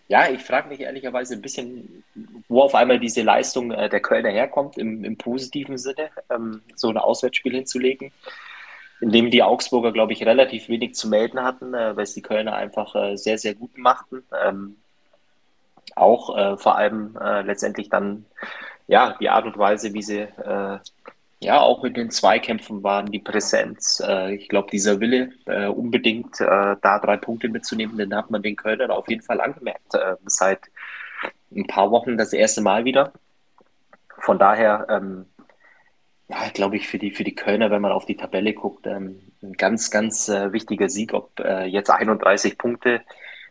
ja, ich frage mich ehrlicherweise ein bisschen, wo auf einmal diese Leistung äh, der Kölner herkommt, im, im positiven Sinne, ähm, so ein Auswärtsspiel hinzulegen, in dem die Augsburger, glaube ich, relativ wenig zu melden hatten, äh, weil es die Kölner einfach äh, sehr, sehr gut machten. Ähm, auch äh, vor allem äh, letztendlich dann ja die Art und Weise, wie sie äh, ja, auch in den Zweikämpfen waren die Präsenz. Äh, ich glaube, dieser Wille, äh, unbedingt äh, da drei Punkte mitzunehmen, den hat man den Kölnern auf jeden Fall angemerkt. Äh, seit ein paar Wochen das erste Mal wieder. Von daher, ähm, ja, glaube ich, für die, für die Kölner, wenn man auf die Tabelle guckt, ähm, ein ganz, ganz äh, wichtiger Sieg, ob äh, jetzt 31 Punkte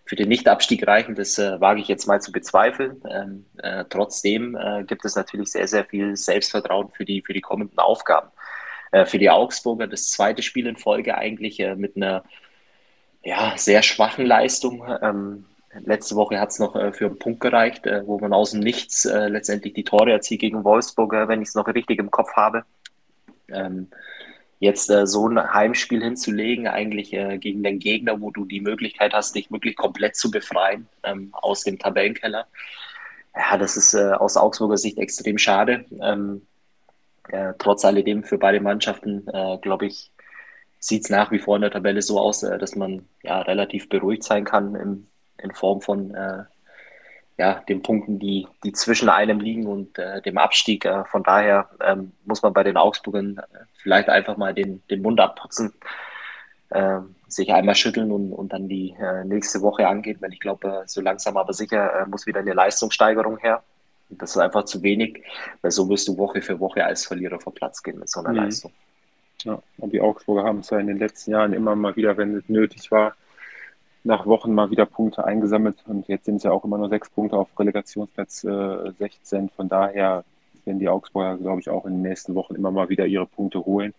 für den Nichtabstieg reichen, das äh, wage ich jetzt mal zu bezweifeln. Ähm, äh, trotzdem äh, gibt es natürlich sehr, sehr viel Selbstvertrauen für die, für die kommenden Aufgaben. Äh, für die Augsburger das zweite Spiel in Folge eigentlich äh, mit einer ja, sehr schwachen Leistung. Ähm, letzte Woche hat es noch äh, für einen Punkt gereicht, wo man aus dem Nichts letztendlich die Tore erzielt gegen Wolfsburg, wenn ich es noch richtig im Kopf habe. Ähm, jetzt äh, so ein Heimspiel hinzulegen, eigentlich äh, gegen den Gegner, wo du die Möglichkeit hast, dich wirklich komplett zu befreien ähm, aus dem Tabellenkeller. Ja, das ist äh, aus Augsburger Sicht extrem schade. Ähm, äh, trotz alledem für beide Mannschaften, äh, glaube ich, sieht es nach wie vor in der Tabelle so aus, äh, dass man ja relativ beruhigt sein kann in, in Form von ja, den Punkten, die, die zwischen einem liegen und äh, dem Abstieg. Äh, von daher ähm, muss man bei den Augsburgern äh, vielleicht einfach mal den, den Mund abputzen, äh, sich einmal schütteln und, und dann die äh, nächste Woche angehen, weil ich glaube, äh, so langsam aber sicher muss wieder eine Leistungssteigerung her. Und das ist einfach zu wenig, weil so wirst du Woche für Woche als Verlierer vor Platz gehen mit so einer mhm. Leistung. Ja, und die Augsburger haben es ja in den letzten Jahren immer mal wieder, wenn es nötig war, nach Wochen mal wieder Punkte eingesammelt und jetzt sind es ja auch immer nur sechs Punkte auf Relegationsplatz äh, 16. Von daher werden die Augsburger, glaube ich, auch in den nächsten Wochen immer mal wieder ihre Punkte holen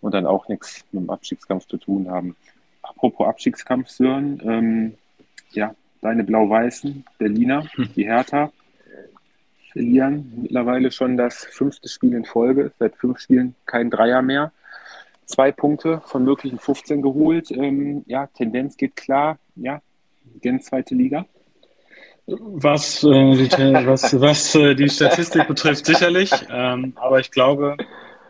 und dann auch nichts mit dem Abstiegskampf zu tun haben. Apropos Abstiegskampf, Sören, ähm, ja, deine Blau-Weißen, Berliner, die Hertha, verlieren mittlerweile schon das fünfte Spiel in Folge, seit fünf Spielen kein Dreier mehr zwei Punkte von möglichen 15 geholt. Ähm, ja, Tendenz geht klar. Ja, gen zweite Liga. Was, äh, die, was, was äh, die Statistik betrifft, sicherlich. Ähm, aber ich glaube,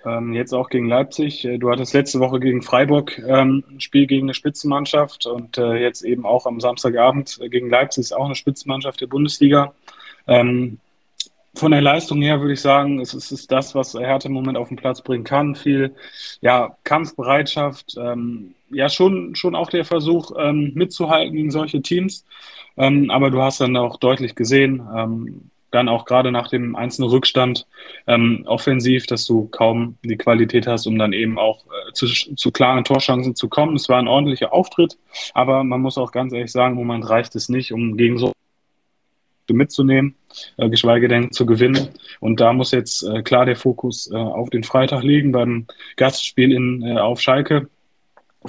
ähm, jetzt auch gegen Leipzig. Äh, du hattest letzte Woche gegen Freiburg ähm, ein Spiel gegen eine Spitzenmannschaft und äh, jetzt eben auch am Samstagabend gegen Leipzig ist auch eine Spitzenmannschaft der Bundesliga. Ähm, von der Leistung her würde ich sagen, es ist, es ist das, was Hertha im Moment auf den Platz bringen kann. Viel ja, Kampfbereitschaft, ähm, ja schon, schon auch der Versuch ähm, mitzuhalten gegen solche Teams. Ähm, aber du hast dann auch deutlich gesehen, ähm, dann auch gerade nach dem einzelnen Rückstand ähm, offensiv, dass du kaum die Qualität hast, um dann eben auch äh, zu, zu klaren Torchancen zu kommen. Es war ein ordentlicher Auftritt, aber man muss auch ganz ehrlich sagen, im Moment reicht es nicht, um gegen so Punkte mitzunehmen, äh, geschweige denn zu gewinnen. Und da muss jetzt äh, klar der Fokus äh, auf den Freitag liegen beim Gastspiel in, äh, auf Schalke.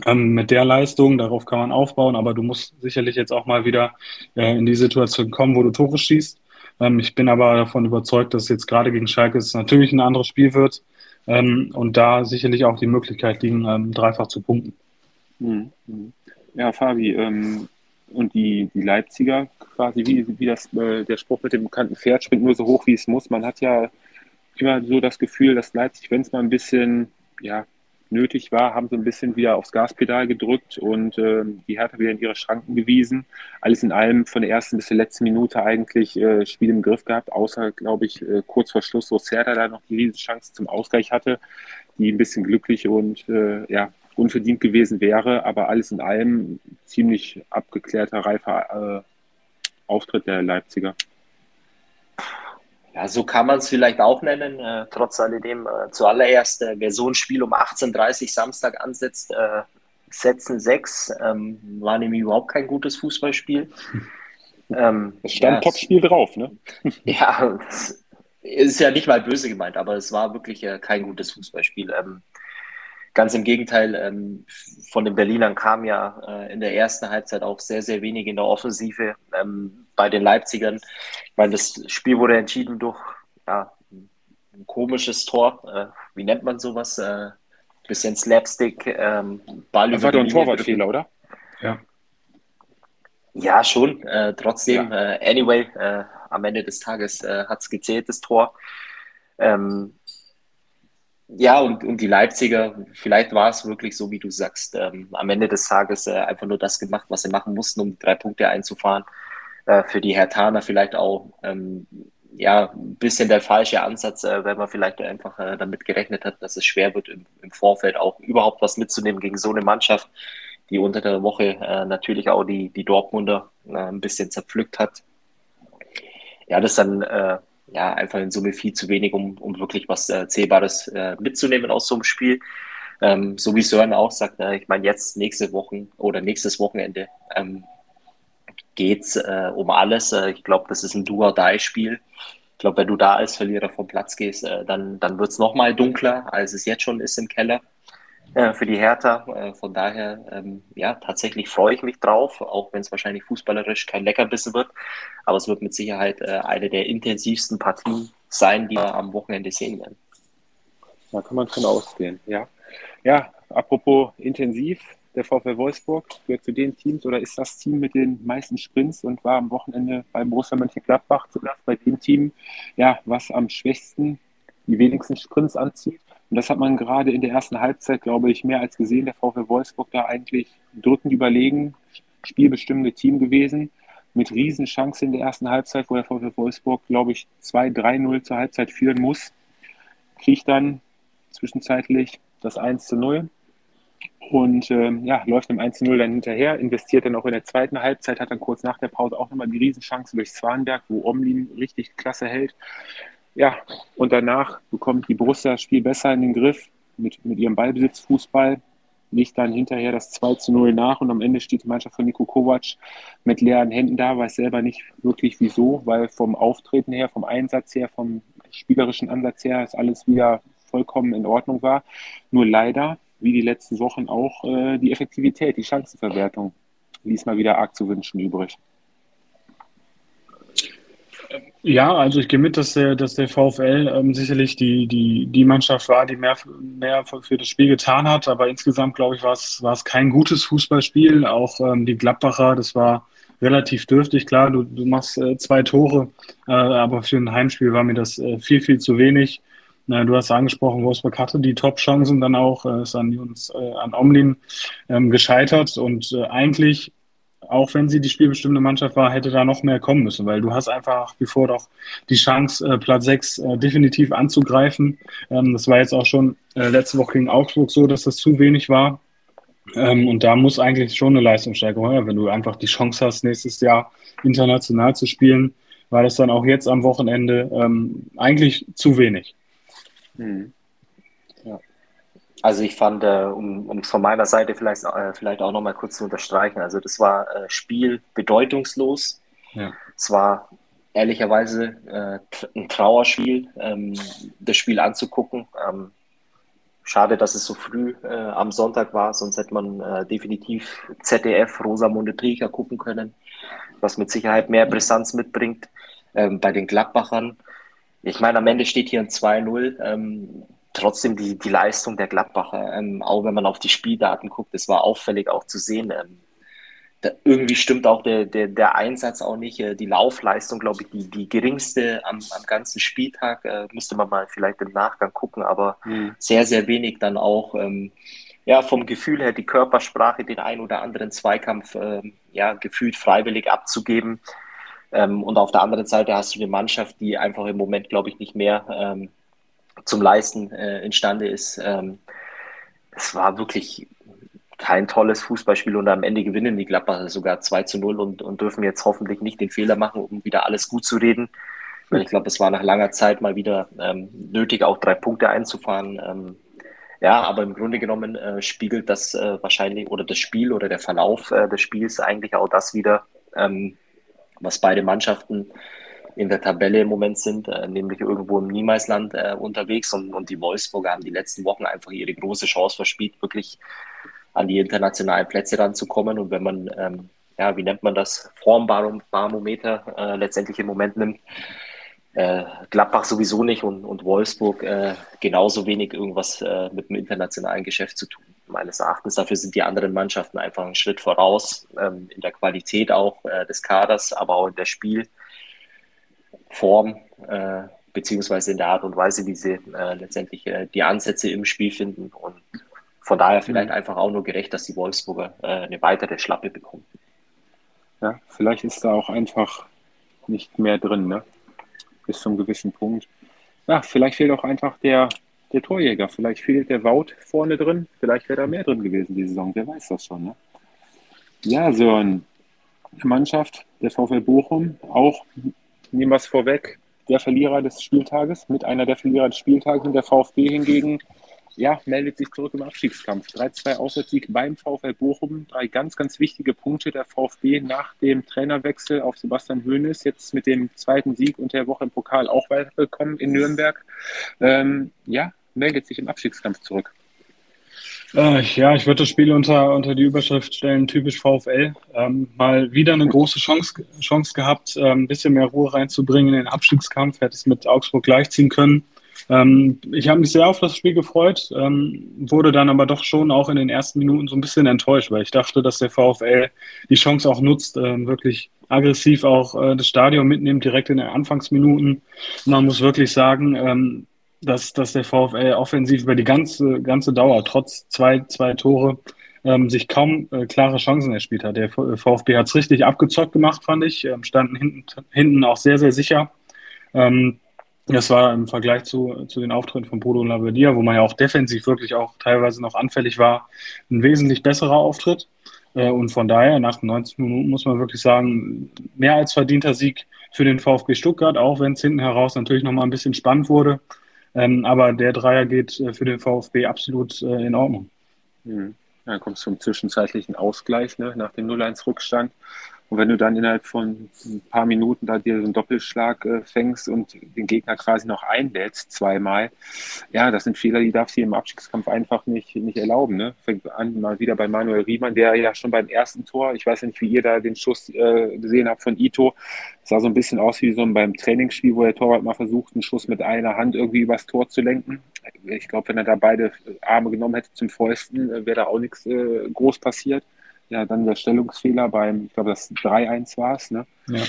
Ähm, mit der Leistung, darauf kann man aufbauen, aber du musst sicherlich jetzt auch mal wieder äh, in die Situation kommen, wo du Tore schießt. Ähm, ich bin aber davon überzeugt, dass jetzt gerade gegen Schalke es natürlich ein anderes Spiel wird ähm, und da sicherlich auch die Möglichkeit liegen, ähm, dreifach zu punkten. Mhm. Ja, Fabi, ähm, und die, die Leipziger quasi, wie, wie das, äh, der Spruch mit dem bekannten Pferd springt nur so hoch, wie es muss. Man hat ja immer so das Gefühl, dass Leipzig, wenn es mal ein bisschen ja, nötig war, haben sie ein bisschen wieder aufs Gaspedal gedrückt und äh, die Hertha wieder in ihre Schranken gewiesen. Alles in allem von der ersten bis zur letzten Minute eigentlich äh, Spiel im Griff gehabt, außer, glaube ich, äh, kurz vor Schluss, wo Serda da noch die Riesenchance zum Ausgleich hatte, die ein bisschen glücklich und äh, ja, unverdient gewesen wäre, aber alles in allem ziemlich abgeklärter, reifer äh, Auftritt der Leipziger. Ja, so kann man es vielleicht auch nennen. Äh, trotz alledem, äh, zuallererst, äh, wer so ein Spiel um 18.30 Uhr Samstag ansetzt, äh, setzen sechs, ähm, war nämlich überhaupt kein gutes Fußballspiel. Ähm, es stand ja, Topspiel drauf, ne? Ja, ist ja nicht mal böse gemeint, aber es war wirklich äh, kein gutes Fußballspiel. Ähm, ganz im Gegenteil, ähm, von den Berlinern kam ja äh, in der ersten Halbzeit auch sehr, sehr wenig in der Offensive. Ähm, bei den Leipzigern. Ich meine, das Spiel wurde entschieden durch ja, ein komisches Tor. Äh, wie nennt man sowas? Äh, bisschen Slapstick, ähm, Ball das über war doch ein Torwartfehler, oder? Ja. Ja, schon. Äh, trotzdem, ja. Äh, anyway, äh, am Ende des Tages äh, hat es gezählt, das Tor. Ähm, ja, und, und die Leipziger, vielleicht war es wirklich so, wie du sagst, ähm, am Ende des Tages äh, einfach nur das gemacht, was sie machen mussten, um die drei Punkte einzufahren äh, für die Hertaner vielleicht auch ähm, ja, ein bisschen der falsche Ansatz, äh, wenn man vielleicht einfach äh, damit gerechnet hat, dass es schwer wird, im, im, Vorfeld auch überhaupt was mitzunehmen gegen so eine Mannschaft, die unter der Woche äh, natürlich auch die, die Dortmunder äh, ein bisschen zerpflückt hat. Ja, das dann äh, ja einfach in Summe viel zu wenig, um, um wirklich was äh, Zählbares mitzunehmen aus so einem Spiel. Ähm, so wie Sören auch sagt, ich meine, jetzt nächste Woche oder nächstes Wochenende ähm, geht es äh, um alles. Äh, ich glaube, das ist ein Do-or-Die-Spiel. Ich glaube, wenn du da als Verlierer vom Platz gehst, äh, dann, dann wird es nochmal dunkler, als es jetzt schon ist im Keller äh, für die Hertha. Äh, von daher, ähm, ja, tatsächlich freue ich mich drauf, auch wenn es wahrscheinlich fußballerisch kein Leckerbissen wird. Aber es wird mit Sicherheit äh, eine der intensivsten Partien sein, die wir am Wochenende sehen werden. Da kann man schon ausgehen, ja. Ja, apropos intensiv, der VfL Wolfsburg gehört zu den Teams oder ist das Team mit den meisten Sprints und war am Wochenende bei Borussia Mönchengladbach zu Gast bei dem Team, ja, was am schwächsten die wenigsten Sprints anzieht. Und das hat man gerade in der ersten Halbzeit, glaube ich, mehr als gesehen. Der VfL Wolfsburg da eigentlich drückend überlegen, spielbestimmende Team gewesen, mit Riesenchance in der ersten Halbzeit, wo der VfL Wolfsburg, glaube ich, 2-3-0 zur Halbzeit führen muss. Kriegt dann zwischenzeitlich das 1 zu 0 und ähm, ja, läuft im 1-0 dann hinterher, investiert dann auch in der zweiten Halbzeit, hat dann kurz nach der Pause auch nochmal die Riesenchance durch Zwanberg, wo Omlin richtig klasse hält. Ja, und danach bekommt die Borussia das Spiel besser in den Griff mit, mit ihrem Ballbesitzfußball, legt dann hinterher das 2 zu 0 nach und am Ende steht die Mannschaft von Nico Kovac mit leeren Händen da, weiß selber nicht wirklich wieso, weil vom Auftreten her, vom Einsatz her, vom spielerischen Ansatz her ist alles wieder vollkommen in Ordnung war. Nur leider wie die letzten Wochen auch äh, die Effektivität, die Chancenverwertung ließ mal wieder arg zu wünschen übrig. Ja, also ich gehe mit, dass der, dass der VfL ähm, sicherlich die, die, die Mannschaft war, die mehr, mehr für das Spiel getan hat. Aber insgesamt, glaube ich, war es, war es kein gutes Fußballspiel. Auch ähm, die Gladbacher, das war relativ dürftig. Klar, du, du machst äh, zwei Tore, äh, aber für ein Heimspiel war mir das äh, viel, viel zu wenig. Du hast angesprochen, Wolfsburg hatte die Top-Chancen dann auch, äh, ist an uns, äh, an Omlin ähm, gescheitert und äh, eigentlich, auch wenn sie die spielbestimmte Mannschaft war, hätte da noch mehr kommen müssen, weil du hast einfach wie vor doch die Chance, äh, Platz 6 äh, definitiv anzugreifen. Ähm, das war jetzt auch schon äh, letzte Woche gegen Augsburg so, dass das zu wenig war. Ähm, und da muss eigentlich schon eine Leistungssteigerung her, wenn du einfach die Chance hast, nächstes Jahr international zu spielen, war das dann auch jetzt am Wochenende ähm, eigentlich zu wenig. Mhm. Also ich fand, äh, um, um von meiner Seite vielleicht, äh, vielleicht auch nochmal kurz zu unterstreichen, also das war äh, Spiel bedeutungslos. Ja. Es war ehrlicherweise äh, ein Trauerspiel, ähm, das Spiel anzugucken. Ähm, schade, dass es so früh äh, am Sonntag war, sonst hätte man äh, definitiv ZDF Rosamunde Pilcher gucken können, was mit Sicherheit mehr Brisanz mitbringt ähm, bei den Gladbachern. Ich meine, am Ende steht hier ein 2-0. Trotzdem die, die Leistung der Gladbacher, ähm, auch wenn man auf die Spieldaten guckt, das war auffällig auch zu sehen. Ähm, da, irgendwie stimmt auch der, der, der Einsatz auch nicht. Äh, die Laufleistung, glaube ich, die, die geringste am, am ganzen Spieltag. Äh, müsste man mal vielleicht im Nachgang gucken, aber mhm. sehr, sehr wenig dann auch. Ähm, ja, vom Gefühl her die Körpersprache, den ein oder anderen Zweikampf ähm, ja, gefühlt freiwillig abzugeben. Ähm, und auf der anderen Seite hast du eine Mannschaft, die einfach im Moment, glaube ich, nicht mehr ähm, zum Leisten äh, imstande ist. Ähm, es war wirklich kein tolles Fußballspiel und am Ende gewinnen die Gladbacher sogar 2 zu 0 und, und dürfen jetzt hoffentlich nicht den Fehler machen, um wieder alles gut zu reden. Weil ich glaube, es war nach langer Zeit mal wieder ähm, nötig, auch drei Punkte einzufahren. Ähm, ja, aber im Grunde genommen äh, spiegelt das äh, wahrscheinlich oder das Spiel oder der Verlauf äh, des Spiels eigentlich auch das wieder, ähm, was beide Mannschaften in der Tabelle im Moment sind, äh, nämlich irgendwo im Niemeisland äh, unterwegs und, und die Wolfsburger haben die letzten Wochen einfach ihre große Chance verspielt, wirklich an die internationalen Plätze ranzukommen. Und wenn man, ähm, ja, wie nennt man das, Formbarometer äh, letztendlich im Moment nimmt, äh, Gladbach sowieso nicht und, und Wolfsburg äh, genauso wenig irgendwas äh, mit dem internationalen Geschäft zu tun, meines Erachtens. Dafür sind die anderen Mannschaften einfach einen Schritt voraus, ähm, in der Qualität auch äh, des Kaders, aber auch in der Spiel. Form äh, beziehungsweise in der Art und Weise, wie sie äh, letztendlich äh, die Ansätze im Spiel finden. Und von daher vielleicht mhm. einfach auch nur gerecht, dass die Wolfsburger äh, eine weitere Schlappe bekommen. Ja, vielleicht ist da auch einfach nicht mehr drin, ne? Bis zum gewissen Punkt. Ja, vielleicht fehlt auch einfach der, der Torjäger. Vielleicht fehlt der Wout vorne drin. Vielleicht wäre da mehr drin gewesen die Saison. Wer weiß das schon, ne? Ja, so eine Mannschaft, der VfL Bochum, auch nehmen wir es vorweg, der Verlierer des Spieltages, mit einer der Verlierer des Spieltages und der VfB hingegen, ja, meldet sich zurück im Abstiegskampf. 3-2 Auswärtssieg beim VfL Bochum. Drei ganz, ganz wichtige Punkte der VfB nach dem Trainerwechsel auf Sebastian Hoeneß. Jetzt mit dem zweiten Sieg und der Woche im Pokal auch weitergekommen in Nürnberg. Ähm, ja, meldet sich im Abstiegskampf zurück. Äh, ja, ich würde das Spiel unter, unter die Überschrift stellen, typisch VfL. Ähm, mal wieder eine große Chance, Chance gehabt, ähm, ein bisschen mehr Ruhe reinzubringen in den Abstiegskampf. Hätte es mit Augsburg gleichziehen können. Ähm, ich habe mich sehr auf das Spiel gefreut, ähm, wurde dann aber doch schon auch in den ersten Minuten so ein bisschen enttäuscht, weil ich dachte, dass der VfL die Chance auch nutzt, ähm, wirklich aggressiv auch äh, das Stadion mitnimmt, direkt in den Anfangsminuten. Man muss wirklich sagen, ähm, dass, dass der VfL offensiv über die ganze, ganze Dauer, trotz zwei, zwei Tore, ähm, sich kaum äh, klare Chancen erspielt hat. Der VfB hat es richtig abgezockt gemacht, fand ich. Ähm, standen hinten, hinten auch sehr, sehr sicher. Ähm, das war im Vergleich zu, zu den Auftritten von Bodo und Labadia, wo man ja auch defensiv wirklich auch teilweise noch anfällig war, ein wesentlich besserer Auftritt. Äh, und von daher, nach 90 Minuten muss man wirklich sagen, mehr als verdienter Sieg für den VfB Stuttgart, auch wenn es hinten heraus natürlich nochmal ein bisschen spannend wurde. Ähm, aber der Dreier geht äh, für den VfB absolut äh, in Ordnung. Mhm. Dann kommst du zum zwischenzeitlichen Ausgleich ne, nach dem 0-1-Rückstand. Und wenn du dann innerhalb von ein paar Minuten da dir so einen Doppelschlag äh, fängst und den Gegner quasi noch einlädst zweimal, ja, das sind Fehler, die darfst du im Abstiegskampf einfach nicht, nicht erlauben. Ne? Fängt an mal wieder bei Manuel Riemann, der ja schon beim ersten Tor, ich weiß ja nicht, wie ihr da den Schuss äh, gesehen habt von Ito, sah so ein bisschen aus wie so beim Trainingsspiel, wo der Torwart mal versucht, einen Schuss mit einer Hand irgendwie übers Tor zu lenken. Ich glaube, wenn er da beide Arme genommen hätte zum Fäusten, äh, wäre da auch nichts äh, groß passiert ja, dann der Stellungsfehler beim, ich glaube, das 3-1 war es, ne? Ja.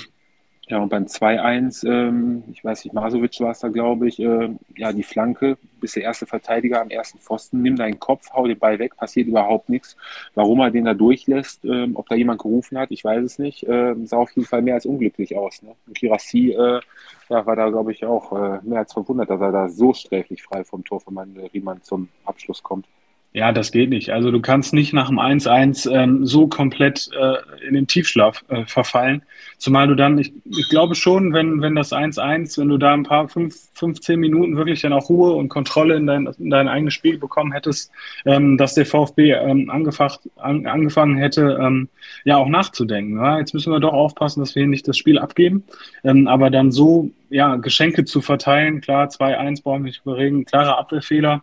Ja, und beim 2-1, ähm, ich weiß nicht, Masovic war es da, glaube ich, äh, ja, die Flanke, bist der erste Verteidiger am ersten Pfosten, nimm deinen Kopf, hau den Ball weg, passiert überhaupt nichts. Warum er den da durchlässt, ähm, ob da jemand gerufen hat, ich weiß es nicht, äh, sah auf jeden Fall mehr als unglücklich aus. Ne? Und Kirassi äh, ja, war da, glaube ich, auch äh, mehr als verwundert, dass er da so sträflich frei vom Tor von Riemann zum Abschluss kommt. Ja, das geht nicht. Also du kannst nicht nach dem 1-1 ähm, so komplett äh, in den Tiefschlaf äh, verfallen. Zumal du dann, ich, ich glaube schon, wenn, wenn das 1-1, wenn du da ein paar fünf, 15 Minuten wirklich dann auch Ruhe und Kontrolle in dein, in dein eigenes Spiel bekommen hättest, ähm, dass der VfB ähm, angefacht, an, angefangen hätte, ähm, ja auch nachzudenken. Ja? Jetzt müssen wir doch aufpassen, dass wir hier nicht das Spiel abgeben. Ähm, aber dann so ja, Geschenke zu verteilen, klar, 2-1 brauchen wir nicht überreden, klarer Abwehrfehler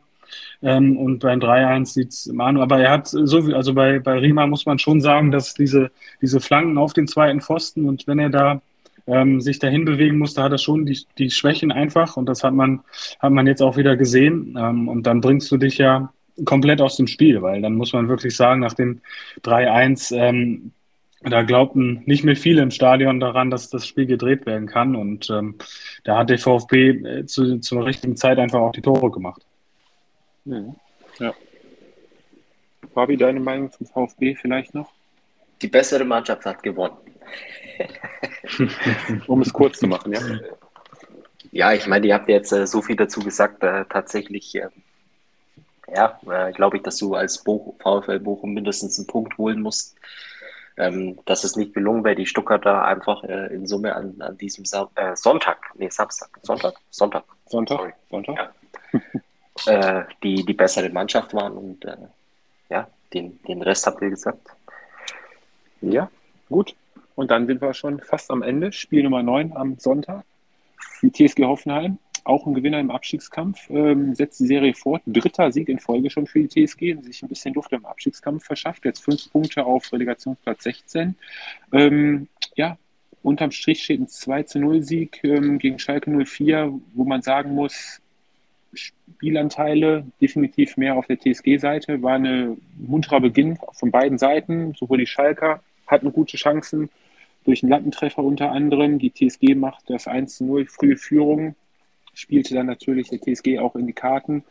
ähm, und beim 3-1 sieht es Manu, aber er hat so viel, also bei, bei Rima muss man schon sagen, dass diese, diese Flanken auf den zweiten Pfosten und wenn er da ähm, sich dahin bewegen muss, da hat er schon die, die Schwächen einfach und das hat man, hat man jetzt auch wieder gesehen. Ähm, und dann bringst du dich ja komplett aus dem Spiel, weil dann muss man wirklich sagen, nach dem 3-1, ähm, da glaubten nicht mehr viele im Stadion daran, dass das Spiel gedreht werden kann. Und ähm, da hat der VfB äh, zu, zur richtigen Zeit einfach auch die Tore gemacht. Mhm. Ja. Fabi, deine Meinung zum VfB vielleicht noch? Die bessere Mannschaft hat gewonnen. um es kurz zu machen, ja. Ja, ich meine, ihr habt jetzt äh, so viel dazu gesagt. Äh, tatsächlich, äh, ja, äh, glaube ich, dass du als Bo VfL Bochum mindestens einen Punkt holen musst. Ähm, dass es nicht gelungen wäre, die Stuttgarter einfach äh, in Summe an, an diesem Sa äh, Sonntag, nee, Samstag, Sonntag, Sonntag, Sonntag, Sorry. Sonntag. Ja. äh, die die bessere Mannschaft waren und äh, ja, den, den Rest habt ihr gesagt. Ja, gut. Und dann sind wir schon fast am Ende. Spiel Nummer 9 am Sonntag. Die TSG Hoffenheim, auch ein Gewinner im Abstiegskampf, ähm, setzt die Serie fort. Dritter Sieg in Folge schon für die TSG, sich ein bisschen Luft im Abstiegskampf verschafft. Jetzt fünf Punkte auf Relegationsplatz 16. Ähm, ja, unterm Strich steht ein 2 zu 0 Sieg ähm, gegen Schalke 04, wo man sagen muss, Spielanteile definitiv mehr auf der TSG-Seite. War ein munterer Beginn von beiden Seiten. Sowohl die Schalker hatten gute Chancen durch einen Lattentreffer unter anderem. Die TSG macht das 1-0 frühe Führung, spielte dann natürlich der TSG auch in die Karten.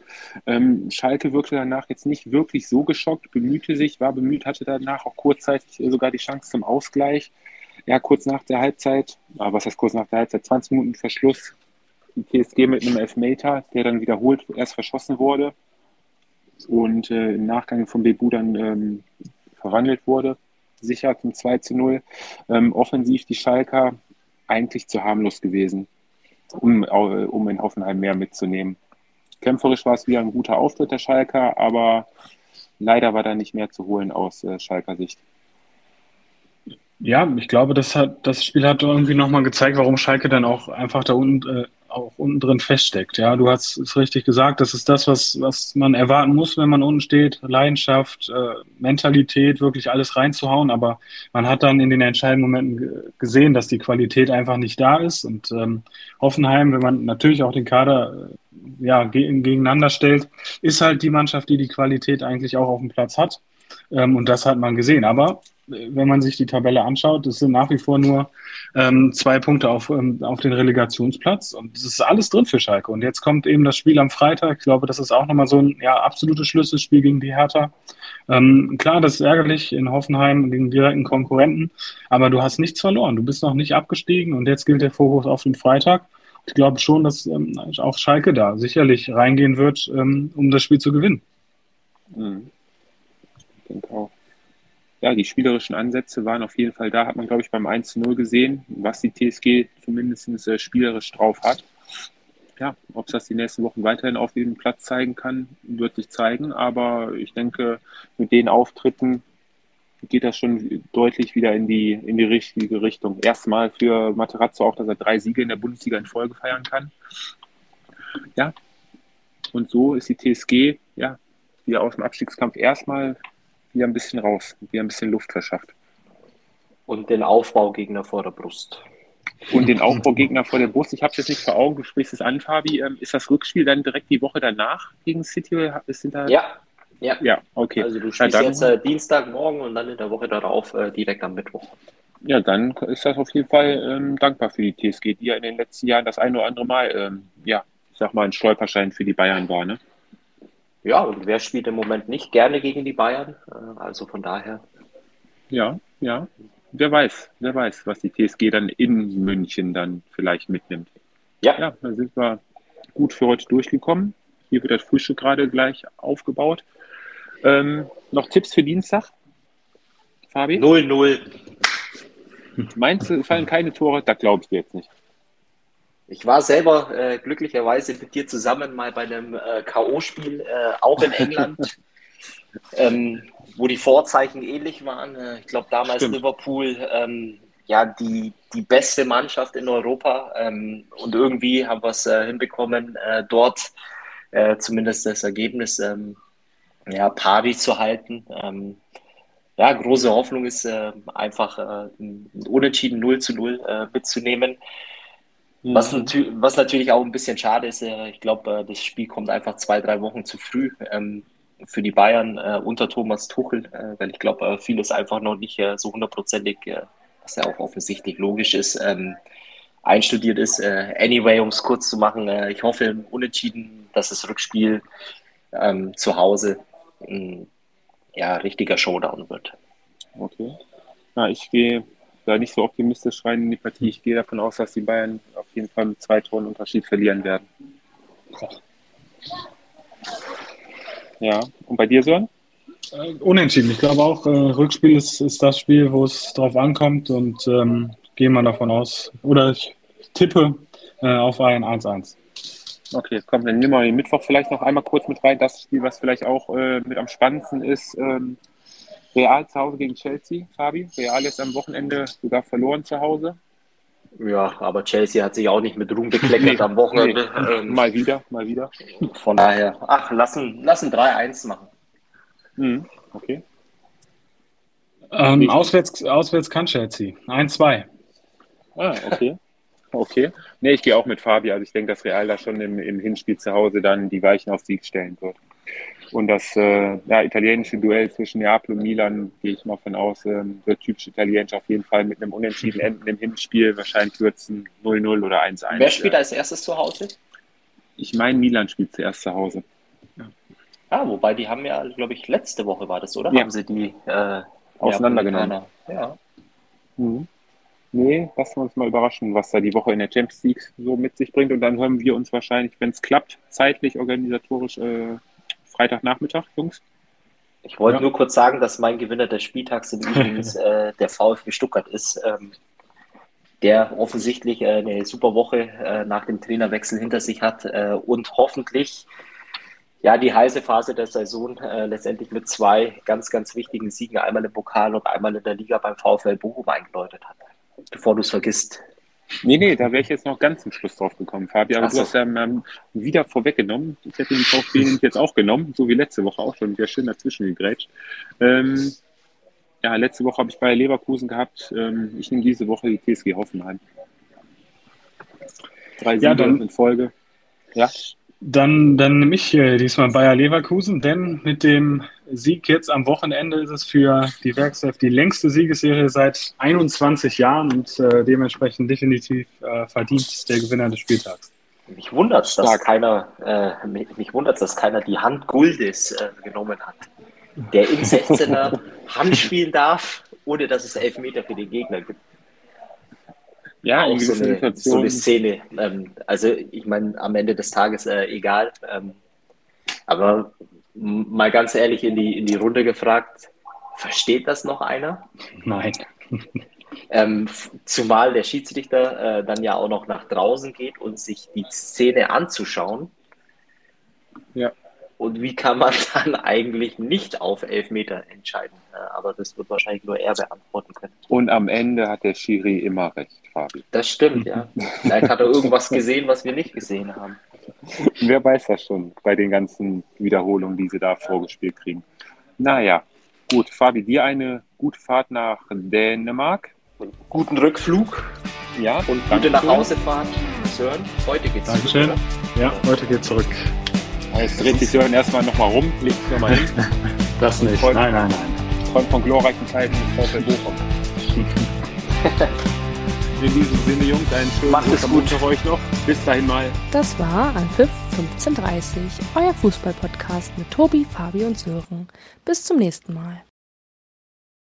Ähm, Schalke wirkte danach jetzt nicht wirklich so geschockt, bemühte sich, war bemüht, hatte danach auch kurzzeitig sogar die Chance zum Ausgleich. Ja, kurz nach der Halbzeit, aber was heißt kurz nach der Halbzeit, 20 Minuten Verschluss, die TSG mit einem Elfmeter, der dann wiederholt erst verschossen wurde und äh, im Nachgang von Bebu dann ähm, verwandelt wurde. Sicher zum 2 zu 0. Ähm, offensiv die Schalker eigentlich zu harmlos gewesen, um, um in Hoffenheim mehr mitzunehmen. Kämpferisch war es wieder ein guter Auftritt der Schalker, aber leider war da nicht mehr zu holen aus äh, Schalker Sicht. Ja, ich glaube, das hat das Spiel hat irgendwie nochmal gezeigt, warum Schalke dann auch einfach da unten äh, auch unten drin feststeckt. Ja, du hast es richtig gesagt. Das ist das, was, was man erwarten muss, wenn man unten steht. Leidenschaft, äh, Mentalität, wirklich alles reinzuhauen. Aber man hat dann in den entscheidenden Momenten gesehen, dass die Qualität einfach nicht da ist. Und ähm, Hoffenheim, wenn man natürlich auch den Kader äh, ja, gegeneinander stellt, ist halt die Mannschaft, die die Qualität eigentlich auch auf dem Platz hat. Ähm, und das hat man gesehen. Aber wenn man sich die Tabelle anschaut, es sind nach wie vor nur ähm, zwei Punkte auf, ähm, auf den Relegationsplatz und es ist alles drin für Schalke. Und jetzt kommt eben das Spiel am Freitag. Ich glaube, das ist auch nochmal so ein ja, absolutes Schlüsselspiel gegen die Hertha. Ähm, klar, das ist ärgerlich in Hoffenheim gegen direkten Konkurrenten, aber du hast nichts verloren. Du bist noch nicht abgestiegen und jetzt gilt der Fokus auf den Freitag. Ich glaube schon, dass ähm, auch Schalke da sicherlich reingehen wird, ähm, um das Spiel zu gewinnen. Mhm. Ich denke auch ja, die spielerischen Ansätze waren auf jeden Fall da, hat man, glaube ich, beim 1-0 gesehen, was die TSG zumindest äh, spielerisch drauf hat. Ja, ob es das die nächsten Wochen weiterhin auf diesem Platz zeigen kann, wird sich zeigen. Aber ich denke, mit den Auftritten geht das schon deutlich wieder in die, in die richtige Richtung. Erstmal für Materazzo auch, dass er drei Siege in der Bundesliga in Folge feiern kann. Ja, und so ist die TSG, ja, wieder aus dem Abstiegskampf erstmal wieder ein bisschen raus, wieder ein bisschen Luft verschafft. Und den Aufbaugegner vor der Brust. Und den Aufbaugegner vor der Brust. Ich habe es jetzt nicht vor Augen, du sprichst es an, Fabi. Ähm, ist das Rückspiel dann direkt die Woche danach gegen City? Sind da ja, ja. Ja, okay. Also du spielst jetzt äh, Dienstagmorgen und dann in der Woche darauf äh, direkt am Mittwoch. Ja, dann ist das auf jeden Fall ähm, dankbar für die TSG, die ja in den letzten Jahren das ein oder andere Mal, ähm, ja, ich sag mal, ein Stolperschein für die Bayern war, ne? Ja, und wer spielt im Moment nicht gerne gegen die Bayern? Äh, also von daher. Ja, ja. Wer weiß, wer weiß, was die TSG dann in München dann vielleicht mitnimmt. Ja. Ja, da sind wir gut für heute durchgekommen. Hier wird das Frühstück gerade gleich aufgebaut. Ähm, noch Tipps für Dienstag? Fabi? 0-0. Meinst du, fallen keine Tore? Da glaubst du jetzt nicht. Ich war selber äh, glücklicherweise mit dir zusammen mal bei einem äh, K.O.-Spiel, äh, auch in England, ähm, wo die Vorzeichen ähnlich waren. Äh, ich glaube, damals Stimmt. Liverpool, ähm, ja, die, die beste Mannschaft in Europa. Ähm, und irgendwie haben wir es äh, hinbekommen, äh, dort zumindest das Ergebnis ähm, ja, pari zu halten. Ähm, ja, große Hoffnung ist einfach ein Unentschieden 0 zu 0 mitzunehmen. Mhm. Was, natü was, natürlich auch ein bisschen schade ist, äh, ich glaube, äh, das Spiel kommt einfach zwei, drei Wochen zu früh ähm, für die Bayern äh, unter Thomas Tuchel, äh, weil ich glaube, äh, vieles einfach noch nicht äh, so hundertprozentig, was ja auch offensichtlich logisch ist, ähm, einstudiert ist. anyway, um es kurz zu machen, ich hoffe Unentschieden, dass das Rückspiel ähm, zu Hause ein ja, richtiger Showdown wird. Okay. Na, ich gehe da nicht so optimistisch rein in die Partie. Ich gehe davon aus, dass die Bayern auf jeden Fall mit zwei Toren Unterschied verlieren werden. Ja, und bei dir, Sören? Äh, unentschieden. Ich glaube auch, äh, Rückspiel ist, ist das Spiel, wo es drauf ankommt und ähm, gehe mal davon aus, oder ich tippe äh, auf ein 1-1. Okay, komm, dann nehmen wir den Mittwoch vielleicht noch einmal kurz mit rein. Das Spiel, was vielleicht auch äh, mit am spannendsten ist, ähm, Real zu Hause gegen Chelsea, Fabi. Real jetzt am Wochenende sogar verloren zu Hause. Ja, aber Chelsea hat sich auch nicht mit Ruhm bekleckert nee, am Wochenende. Nee. Ähm, mal wieder, mal wieder. Von daher, ach, lassen, lassen 3-1 machen. Mhm, okay. Ähm, auswärts, auswärts kann Chelsea. 1-2. Ah, okay. Okay. Nee, ich gehe auch mit Fabi. Also ich denke, dass Real da schon im, im Hinspiel zu Hause dann die Weichen auf Sieg stellen wird. Und das äh, ja, italienische Duell zwischen Neapel und Milan, gehe ich mal von aus, äh, wird typisch italienisch auf jeden Fall mit einem Unentschieden enden im Hinspiel. Wahrscheinlich wird es ein 0-0 oder 1-1. Wer spielt als erstes zu Hause? Ich meine, Milan spielt zuerst zu Hause. Ja. Ah, wobei die haben ja, glaube ich, letzte Woche war das, oder? Ja. Haben sie die äh, auseinandergenommen? Ja. Mhm. Nee, lassen wir uns mal überraschen, was da die Woche in der Champions League so mit sich bringt. Und dann hören wir uns wahrscheinlich, wenn es klappt, zeitlich, organisatorisch äh, Freitagnachmittag, Jungs. Ich wollte ja. nur kurz sagen, dass mein Gewinner des Spieltags im Übrigen äh, der VfB Stuttgart ist, ähm, der offensichtlich äh, eine super Woche äh, nach dem Trainerwechsel hinter sich hat äh, und hoffentlich ja die heiße Phase der Saison äh, letztendlich mit zwei ganz, ganz wichtigen Siegen, einmal im Pokal und einmal in der Liga beim VfL Bochum eingeläutet hat. Bevor du es vergisst. Nee, nee, da wäre ich jetzt noch ganz zum Schluss drauf gekommen, Fabi. Aber so. du hast ja ähm, wieder vorweggenommen. Ich hätte den VfB jetzt auch genommen, so wie letzte Woche auch schon. Wieder schön dazwischen gegrätscht. Ähm, ja, letzte Woche habe ich bei Leverkusen gehabt. Ähm, ich nehme diese Woche die TSG Hoffenheim. Drei Siege ja, in Folge. Ja. Dann, dann nehme ich äh, diesmal Bayer Leverkusen, denn mit dem Sieg jetzt am Wochenende ist es für die Werkself die längste Siegesserie seit 21 Jahren und äh, dementsprechend definitiv äh, verdient der Gewinner des Spieltags. Mich wundert es, dass keiner, äh, mich wundert, dass keiner die Hand Guldes äh, genommen hat, der im 16er Hand spielen darf, ohne dass es Elfmeter für den Gegner gibt ja, auch so eine, so eine, Szene. Ähm, also ich meine, am Ende des Tages äh, egal. Ähm, aber mal ganz ehrlich in die, in die Runde gefragt, versteht das noch einer? Nein. Ähm, zumal der Schiedsrichter äh, dann ja auch noch nach draußen geht und sich die Szene anzuschauen. Ja. Und wie kann man dann eigentlich nicht auf Elfmeter entscheiden? Aber das wird wahrscheinlich nur er beantworten können. Und am Ende hat der Schiri immer recht, Fabi. Das stimmt, ja. Vielleicht hat er irgendwas gesehen, was wir nicht gesehen haben. Wer weiß das schon bei den ganzen Wiederholungen, die sie da vorgespielt kriegen. Naja, gut. Fabi, dir eine gute Fahrt nach Dänemark. Guten Rückflug. Ja. Und gute Nachhausefahrt. Sören, heute geht's Dankeschön. zurück. Ja, heute geht's zurück. Jetzt dreht sich Sören erstmal nochmal rum, legt sich nochmal hin. Das nicht. Nein, nein, nein. Träumt von glorreichen Zeiten mit VfL Bochum. In diesem Sinne, Jungs, einen schönen Macht es gut für euch noch. Bis dahin mal. Das war Anpfiff 1530, euer Fußballpodcast mit Tobi, Fabi und Sören. Bis zum nächsten Mal.